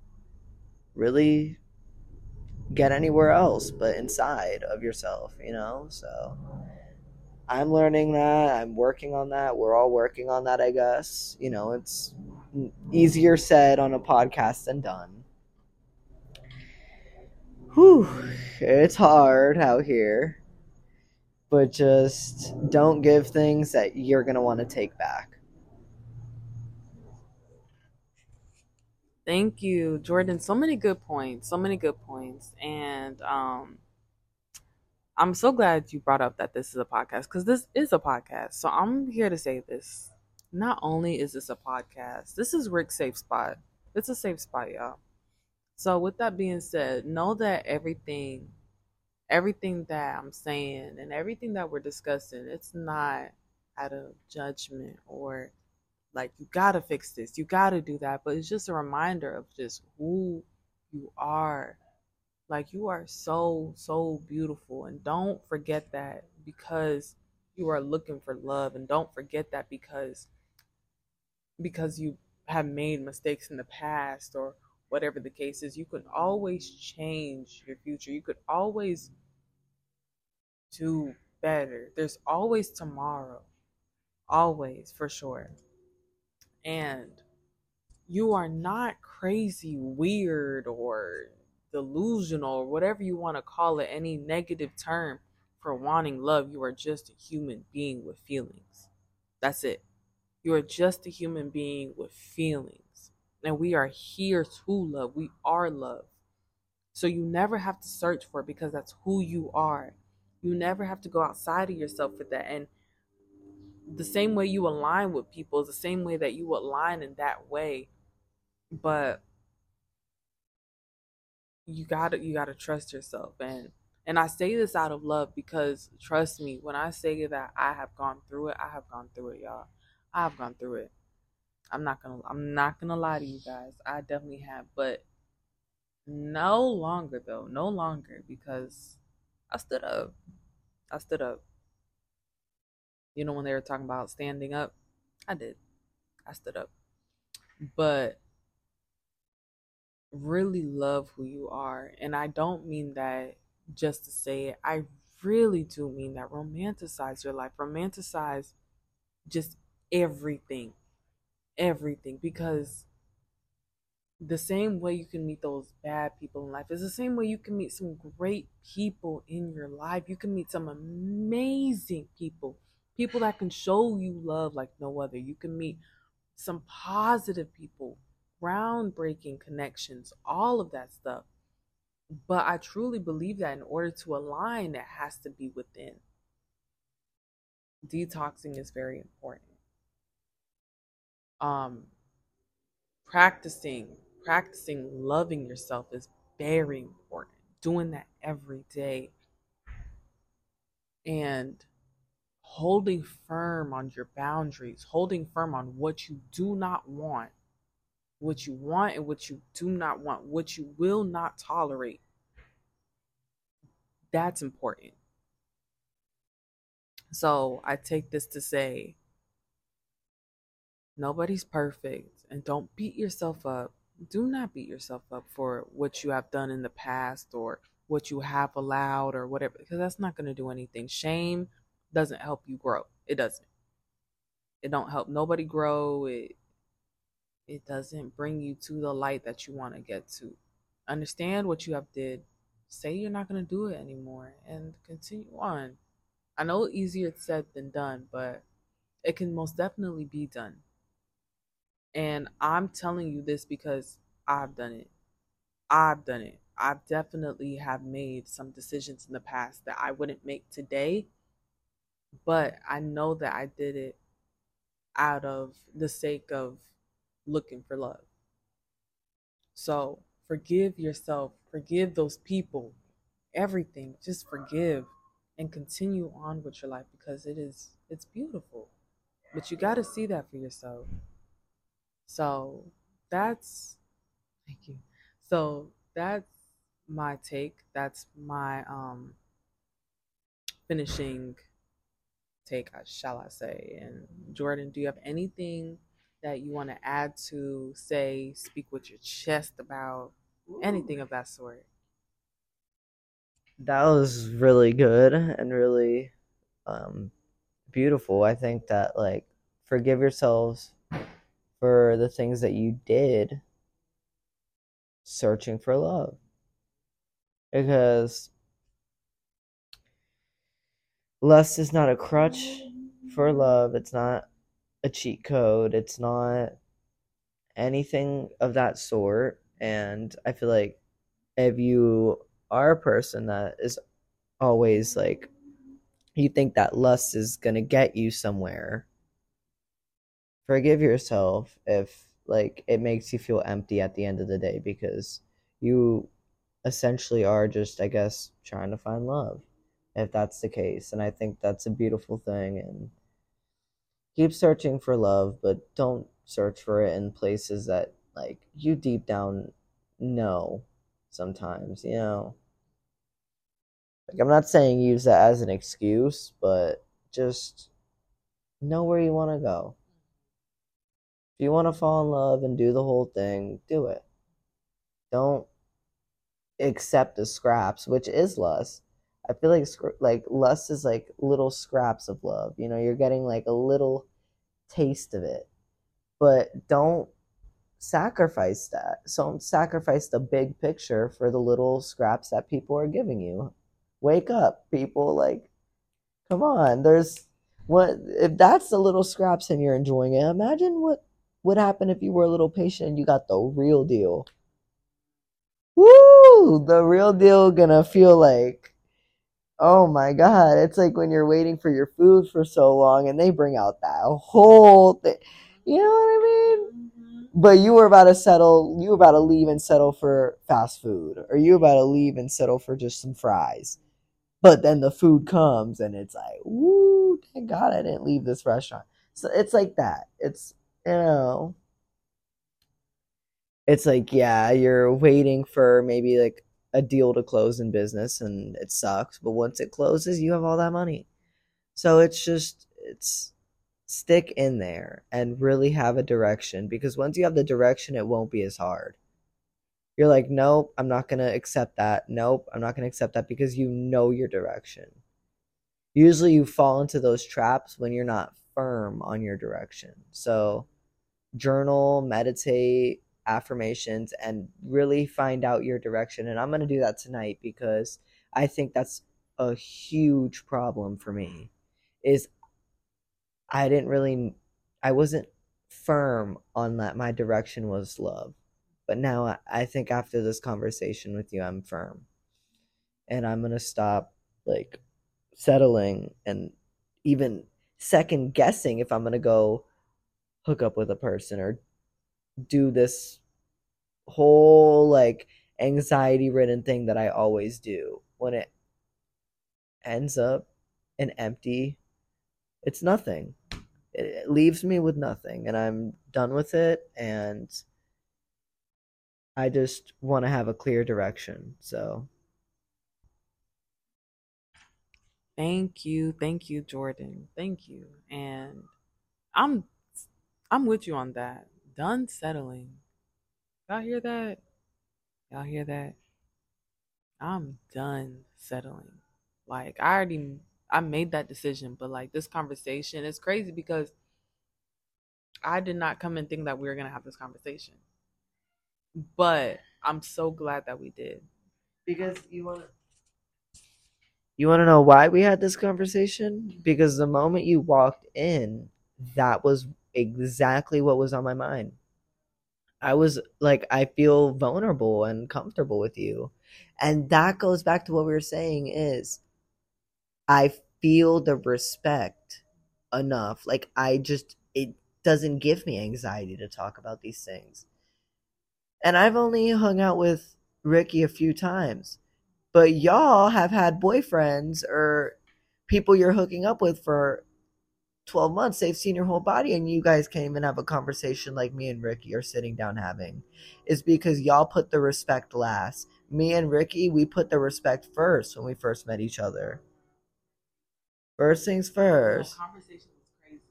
[SPEAKER 3] really get anywhere else but inside of yourself, you know? So I'm learning that. I'm working on that. We're all working on that, I guess. You know, it's easier said on a podcast than done whew, it's hard out here. But just don't give things that you're going to want to take back.
[SPEAKER 2] Thank you, Jordan. So many good points. So many good points. And um I'm so glad you brought up that this is a podcast because this is a podcast. So I'm here to say this. Not only is this a podcast, this is Rick's safe spot. It's a safe spot, y'all. So with that being said, know that everything everything that I'm saying and everything that we're discussing, it's not out of judgment or like you gotta fix this, you gotta do that, but it's just a reminder of just who you are like you are so, so beautiful. And don't forget that because you are looking for love. And don't forget that because because you have made mistakes in the past or whatever the case is, you could always change your future. You could always do better. There's always tomorrow. Always, for sure. And you are not crazy, weird, or delusional or whatever you want to call it, any negative term for wanting love. You are just a human being with feelings. That's it. You are just a human being with feelings. And we are here to love. We are love. So you never have to search for it because that's who you are. You never have to go outside of yourself for that. And the same way you align with people is the same way that you align in that way. But you gotta you gotta trust yourself and and I say this out of love because trust me, when I say that I have gone through it, I have gone through it, y'all. I have gone through it. I'm not gonna I'm not gonna lie to you guys. I definitely have, but no longer though, no longer because I stood up. I stood up. You know when they were talking about standing up, I did. I stood up. But really love who you are. And I don't mean that just to say it. I really do mean that. Romanticize your life. Romanticize just everything. Everything. Because the same way you can meet those bad people in life is the same way you can meet some great people in your life. You can meet some amazing people. People that can show you love like no other. You can meet some positive people groundbreaking connections, all of that stuff. But I truly believe that in order to align, it has to be within. Detoxing is very important. Um, practicing, practicing loving yourself is very important. Doing that every day. And holding firm on your boundaries, holding firm on what you do not want what you want and what you do not want, what you will not tolerate. That's important. So I take this to say nobody's perfect and don't beat yourself up. Do not beat yourself up for what you have done in the past or what you have allowed or whatever, because that's not going to do anything. Shame doesn't help you grow. It doesn't. It don't help nobody grow. It it doesn't bring you to the light that you want to get to. Understand what you have did. Say you're not going to do it anymore and continue on. I know easier said than done, but it can most definitely be done. And I'm telling you this because I've done it. I've done it. I've definitely have made some decisions in the past that I wouldn't make today, but I know that I did it out of the sake of looking for love. So forgive yourself, forgive those people, everything. Just forgive and continue on with your life because it is it's beautiful. But you got to see that for yourself. So that's thank you. So that's my take. That's my um finishing take, shall I say. And Jordan, do you have anything that you want to add to, say, speak with your chest about, anything of that sort?
[SPEAKER 3] That was really good and really um, beautiful. I think that, like, forgive yourselves for the things that you did searching for love. Because lust is not a crutch for love, it's not a cheat code. It's not anything of that sort. And I feel like if you are a person that is always like, you think that lust is going to get you somewhere, forgive yourself if like it makes you feel empty at the end of the day because you essentially are just i guess trying to find love if that's the case. And i think that's a beautiful thing. And keep searching for love but don't search for it in places that like you deep down know sometimes you know? Like i'm not saying use that as an excuse but just know where you want to go if you want to fall in love and do the whole thing do it don't accept the scraps which is lust i feel like like lust is like little scraps of love you know you're getting like a little taste of it but don't sacrifice that. So don't sacrifice the big picture for the little scraps that people are giving you. Wake up, people. Like, come on. There's what if that's the little scraps and you're enjoying it. Imagine what would happened if you were a little patient and you got the real deal. Woo! The real deal gonna feel like, oh my god! It's like when you're waiting for your food for so long and they bring out that whole thing you know what I mean? Mm-hmm. But you were about to settle, you were about to leave and settle for fast food, or you were about to leave and settle for just some fries. But then the food comes and it's like, woo, thank God I didn't leave this restaurant. So it's like that. It's, you know, it's like, yeah, you're waiting for maybe like a deal to close in business and it sucks. But once it closes, you have all that money. So it's just, it's, stick in there and really have a direction because once you have the direction, it won't be as hard. You're like, nope, I'm not going to accept that. Nope, I'm not going to accept that because you know your direction. Usually you fall into those traps when you're not firm on your direction. So, journal, meditate, affirmations, and really find out your direction. And I'm going to do that tonight because I think that's a huge problem for me is I didn't really, I wasn't firm on that my direction was love. But now I think after this conversation with you, I'm firm. And I'm going to stop like settling and even second guessing if I'm going to go hook up with a person or do this whole like anxiety ridden thing that I always do when it ends up an empty it's nothing. It leaves me with nothing, and I'm done with it. And I just want to have a clear direction. So,
[SPEAKER 2] thank you, thank you, Jordan. Thank you, and I'm I'm with you on that. Done settling. Y'all hear that? Y'all hear that? I'm done settling. Like I already I made that decision, but like this conversation is crazy because I did not come and think that we were gonna have this conversation. But I'm so glad that we did.
[SPEAKER 3] Because you want to You want to know why we had this conversation? Because the moment you walked in, that was exactly what was on my mind. I was like I feel vulnerable and comfortable with you. And that goes back to what we were saying is I feel the respect enough. Like I just it doesn't give me anxiety to talk about these things. And I've only hung out with Rikki a few times. But y'all have had boyfriends or people you're hooking up with for 12 months. They've seen your whole body and you guys can't even have a conversation like me and Rikki are sitting down having. Is because y'all put the respect last. Me and Rikki, we put the respect first when we first met each other. First things first. conversation was crazy.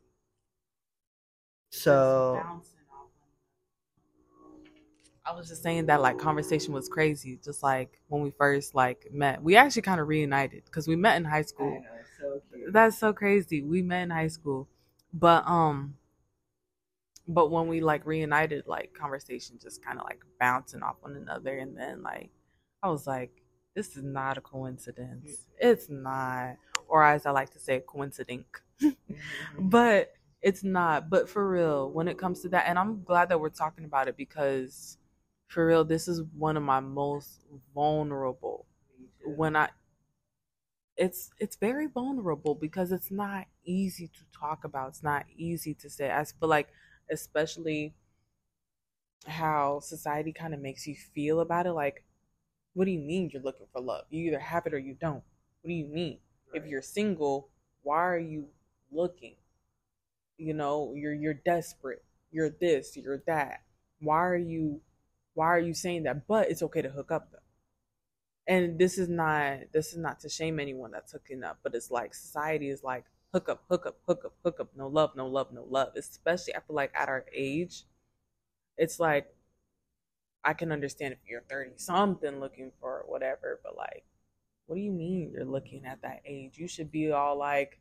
[SPEAKER 3] So
[SPEAKER 2] I was just saying that like conversation was crazy, just like when we first like met. We actually kind of reunited because we met in high school. Know, so That's so crazy. We met in high school, but um, but when we like reunited, like conversation just kind of like bouncing off one another, and then like I was like, this is not a coincidence. It's not or as I like to say, coincidence. mm-hmm. [LAUGHS] But It's not, but for real, when it comes to that, and I'm glad that we're talking about it because for real, this is one of my most vulnerable when I it's it's very vulnerable because it's not easy to talk about. It's not easy to say. I feel like especially how society kind of makes you feel about it like what do you mean you're looking for love? You either have it or you don't. What do you mean? Right. If you're single, why are you looking? You know, you're you're desperate. You're this, you're that. Why are you why are you saying that? But it's okay to hook up though. And this is not this is not to shame anyone that's hooking up, but it's like society is like hook up, hook up, hook up, hook up, no love, no love, no love. Especially I feel like at our age, it's like I can understand if you're 30 something looking for whatever, but like, what do you mean you're looking at that age? You should be all like,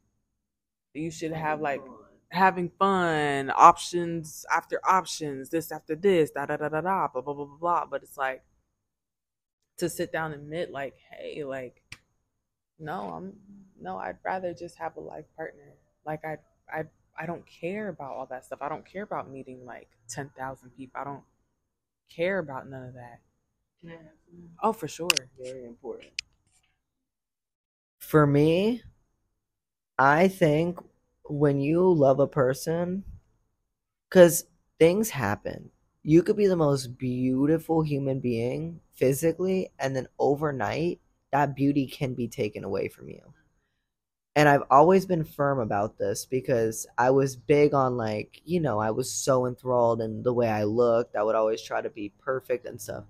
[SPEAKER 2] you should have like having fun, options after options, this after this, da da da da da, blah blah blah blah blah. But it's like to sit down and admit, like, hey, like, no, I'm no, I'd rather just have a life partner. Like I I I don't care about all that stuff. I don't care about meeting like ten thousand people. I don't care about none of that. Yeah. Oh, for sure.
[SPEAKER 4] Very important.
[SPEAKER 3] For me, I think when you love a person, because things happen. You could be the most beautiful human being physically, and then overnight, that beauty can be taken away from you. And I've always been firm about this because I was big on, like, you know, I was so enthralled in the way I looked. I would always try to be perfect and stuff.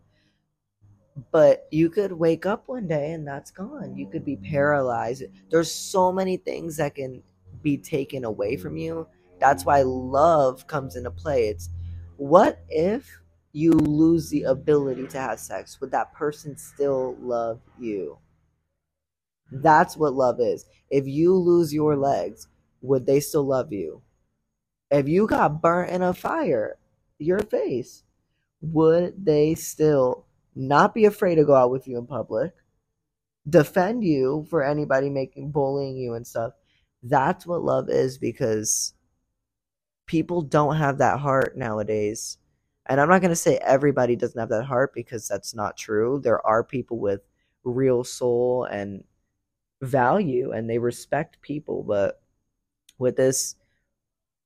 [SPEAKER 3] But you could wake up one day and that's gone. You could be paralyzed. There's so many things that can be taken away from you. That's mm. why love comes into play. It's what if you lose the ability to have sex? Would that person still love you? That's what love is. If you lose your legs, would they still love you? If you got burnt in a fire, your face, would they still not be afraid to go out with you in public? Defend you for anybody making bullying you and stuff that's what love is because people don't have that heart nowadays. And I'm not going to say everybody doesn't have that heart because that's not true. There are people with real soul and value and they respect people, but with this,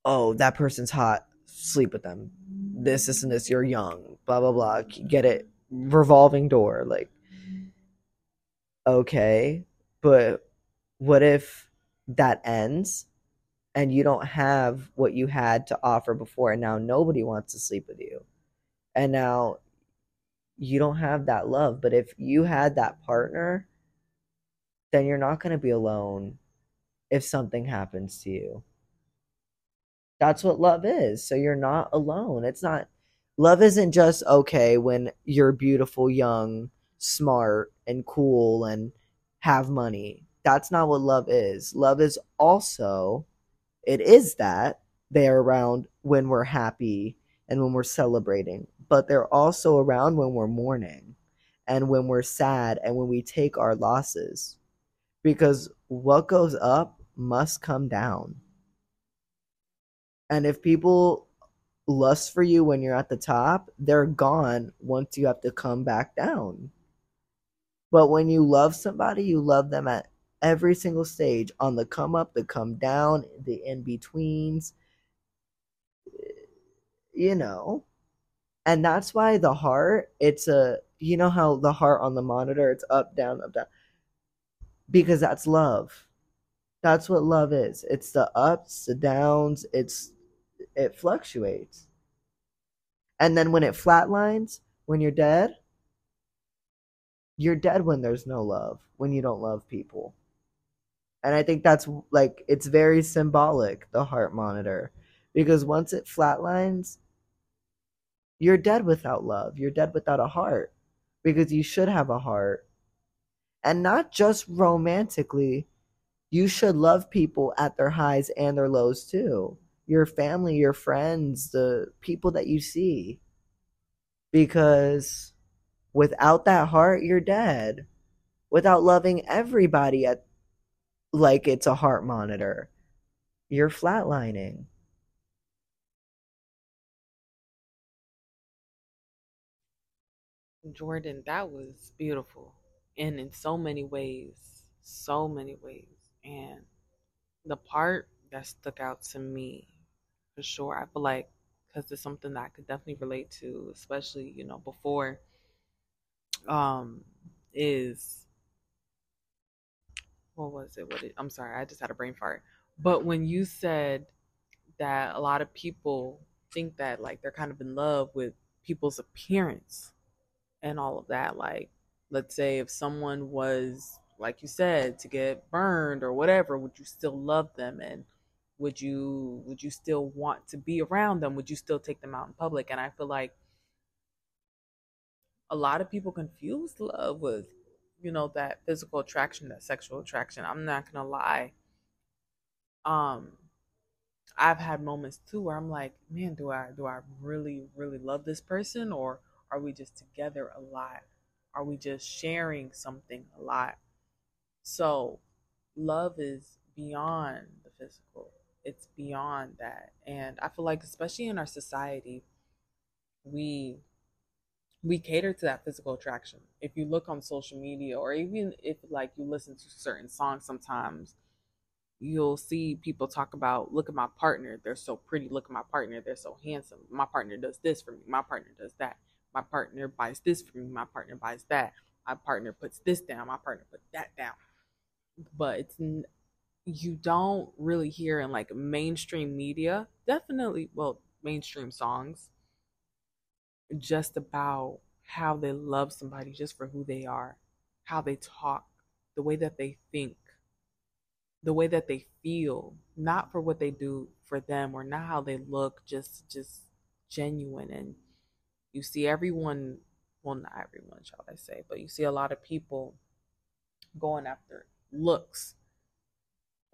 [SPEAKER 3] oh, that person's hot, sleep with them. This, this, and this, you're young, blah, blah, blah. Get it? Revolving door. Like, okay, but what if that ends and you don't have what you had to offer before and now nobody wants to sleep with you. And now you don't have that love but if you had that partner then you're not going to be alone if something happens to you. That's what love is so you're not alone. It's not love isn't just okay when you're beautiful young smart and cool and have money that's not what love is. Love is also, it is that they're around when we're happy and when we're celebrating, but they're also around when we're mourning and when we're sad and when we take our losses. Because what goes up must come down. And if people lust for you when you're at the top, they're gone once you have to come back down. But when you love somebody, you love them at every single stage on the come up, the come down, the in betweens, you know. And that's why the heart, it's a, you know how the heart on the monitor, it's up, down, up, down. Because that's love. That's what love is. It's the ups, the downs, it's, it fluctuates. And then when it flatlines, when you're dead, you're dead when there's no love, when you don't love people. And I think that's like it's very symbolic, the heart monitor. Because once it flatlines, you're dead without love. You're dead without a heart. Because you should have a heart. And not just romantically, you should love people at their highs and their lows too. Your family, your friends, the people that you see. Because without that heart, you're dead. Without loving everybody at like it's a heart monitor. You're flatlining.
[SPEAKER 2] Jordan, that was beautiful. And in so many ways, so many ways. And the part that stuck out to me for sure, I feel like, because it's something that I could definitely relate to, especially, you know, before, um, is what was it? What I'm sorry, I just had a brain fart. But when you said that a lot of people think that like they're kind of in love with people's appearance and all of that, like let's say if someone was like you said to get burned or whatever, would you still love them and would you would you still want to be around them? Would you still take them out in public? And I feel like a lot of people confuse love with you know that physical attraction that sexual attraction i'm not gonna lie. Um i've had moments too where i'm like man do i do i really really love this person or are we just together a lot? Are we just sharing something a lot? So love is beyond the physical. It's beyond that. And i feel like especially in our society we we cater to that physical attraction. If you look on social media or even if like you listen to certain songs sometimes, you'll see people talk about look at my partner, they're so pretty, look at my partner, they're so handsome. My partner does this for me, my partner does that. My partner buys this for me, my partner buys that. My partner puts this down, my partner puts that down. But it's you don't really hear in like mainstream media, definitely well, mainstream songs just about how they love somebody just for who they are, how they talk, the way that they think, the way that they feel, not for what they do for them or not how they look, just just genuine. And you see everyone well not everyone shall I say, but you see a lot of people going after looks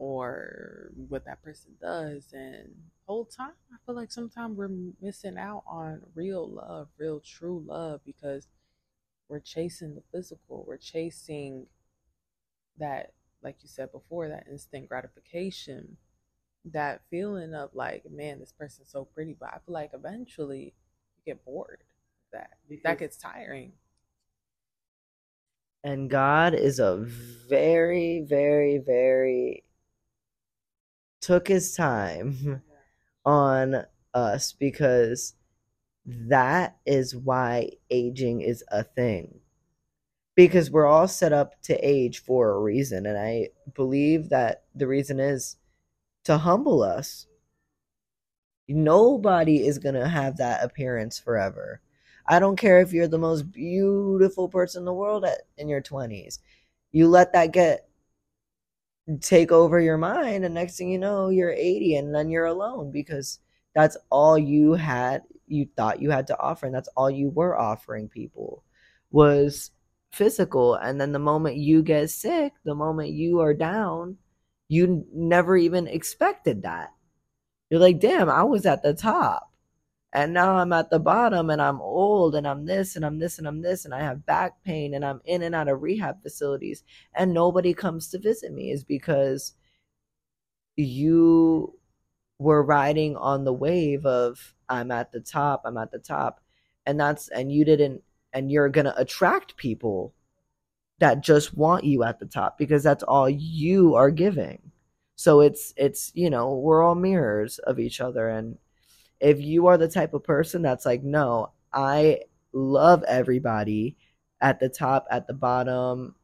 [SPEAKER 2] or what that person does and whole time i feel like sometimes we're missing out on real love real true love because we're chasing the physical we're chasing that like you said before that instant gratification that feeling of like man this person's so pretty but i feel like eventually you get bored of that. Because that gets tiring.
[SPEAKER 3] And god is a very very very took his time on us because that is why aging is a thing. Because we're all set up to age for a reason. And I believe that the reason is to humble us. Nobody is going to have that appearance forever. I don't care if you're the most beautiful person in the world at, in your 20s. You let that get take over your mind and next thing you know you're 80 and then you're alone because that's all you had you thought you had to offer and that's all you were offering people was physical. And then the moment you get sick the moment you are down you never even expected that. You're like damn i was at the top and now I'm at the bottom and I'm old and I'm this and I'm this and I'm this and I have back pain and I'm in and out of rehab facilities and nobody comes to visit me is because you were riding on the wave of I'm at the top, I'm at the top. And that's and you didn't and you're going to attract people that just want you at the top because that's all you are giving. So it's it's you know, we're all mirrors of each other and if you are the type of person that's like, no, I love everybody at the top, at the bottom,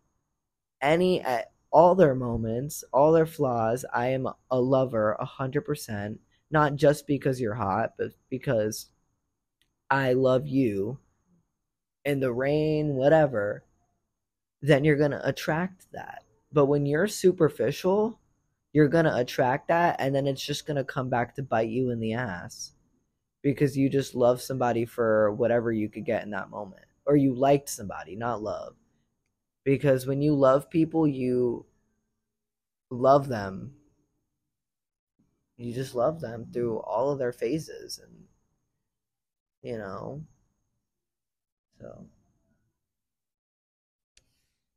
[SPEAKER 3] any at all their moments, all their flaws, I am a lover a hundred percent. Not just because you're hot, but because I love you in the rain, whatever, then you're gonna attract that. But when you're superficial, you're gonna attract that and then it's just gonna come back to bite you in the ass because you just love somebody for whatever you could get in that moment or you liked somebody not love. Because when you love people you love them. You just love them through all of their phases and you know. So.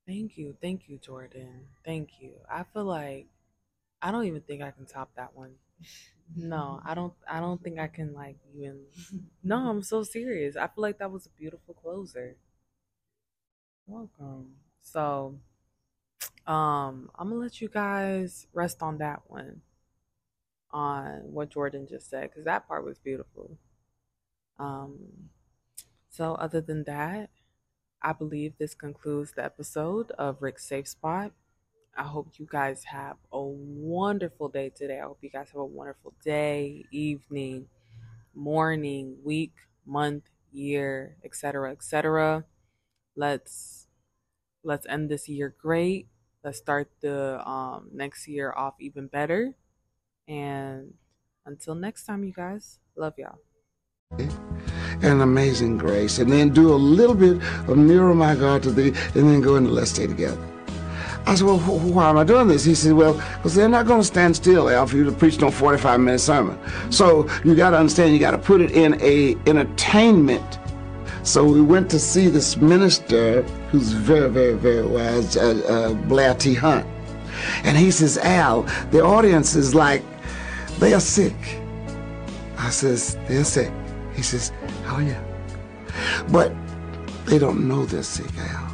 [SPEAKER 2] Thank you thank you jordan. Thank you. I feel like i don't even think i can top that one no, I don't. I don't think I can like even. No, I'm so serious. I feel like that was a beautiful closer. welcome. So, um, I'm gonna let you guys rest on that one, on what Jordan just said, because that part was beautiful. Um, so other than that, I believe this concludes the episode of Rikki's Safe Spot. I hope you guys have a wonderful day today. I hope you guys have a wonderful day, evening, morning, week, month, year, etc., etc. Let's let's end this year great. Let's start the um, next year off even better. And until next time, you guys, love y'all.
[SPEAKER 1] And amazing grace, and then do a little bit of nearer my God to thee, and then go into let's stay together. I said, well, why am I doing this? He said, well, because they're not going to stand still, Al, for you to preach no 45 minute sermon. So you got to understand, you got to put it in a entertainment. So we went to see this minister who's very, very, very wise, uh, uh, Blair T. Hunt. And he says, Al, the audience is like, they are sick. I says, they're sick. He says, oh yeah. But they don't know they're sick, Al.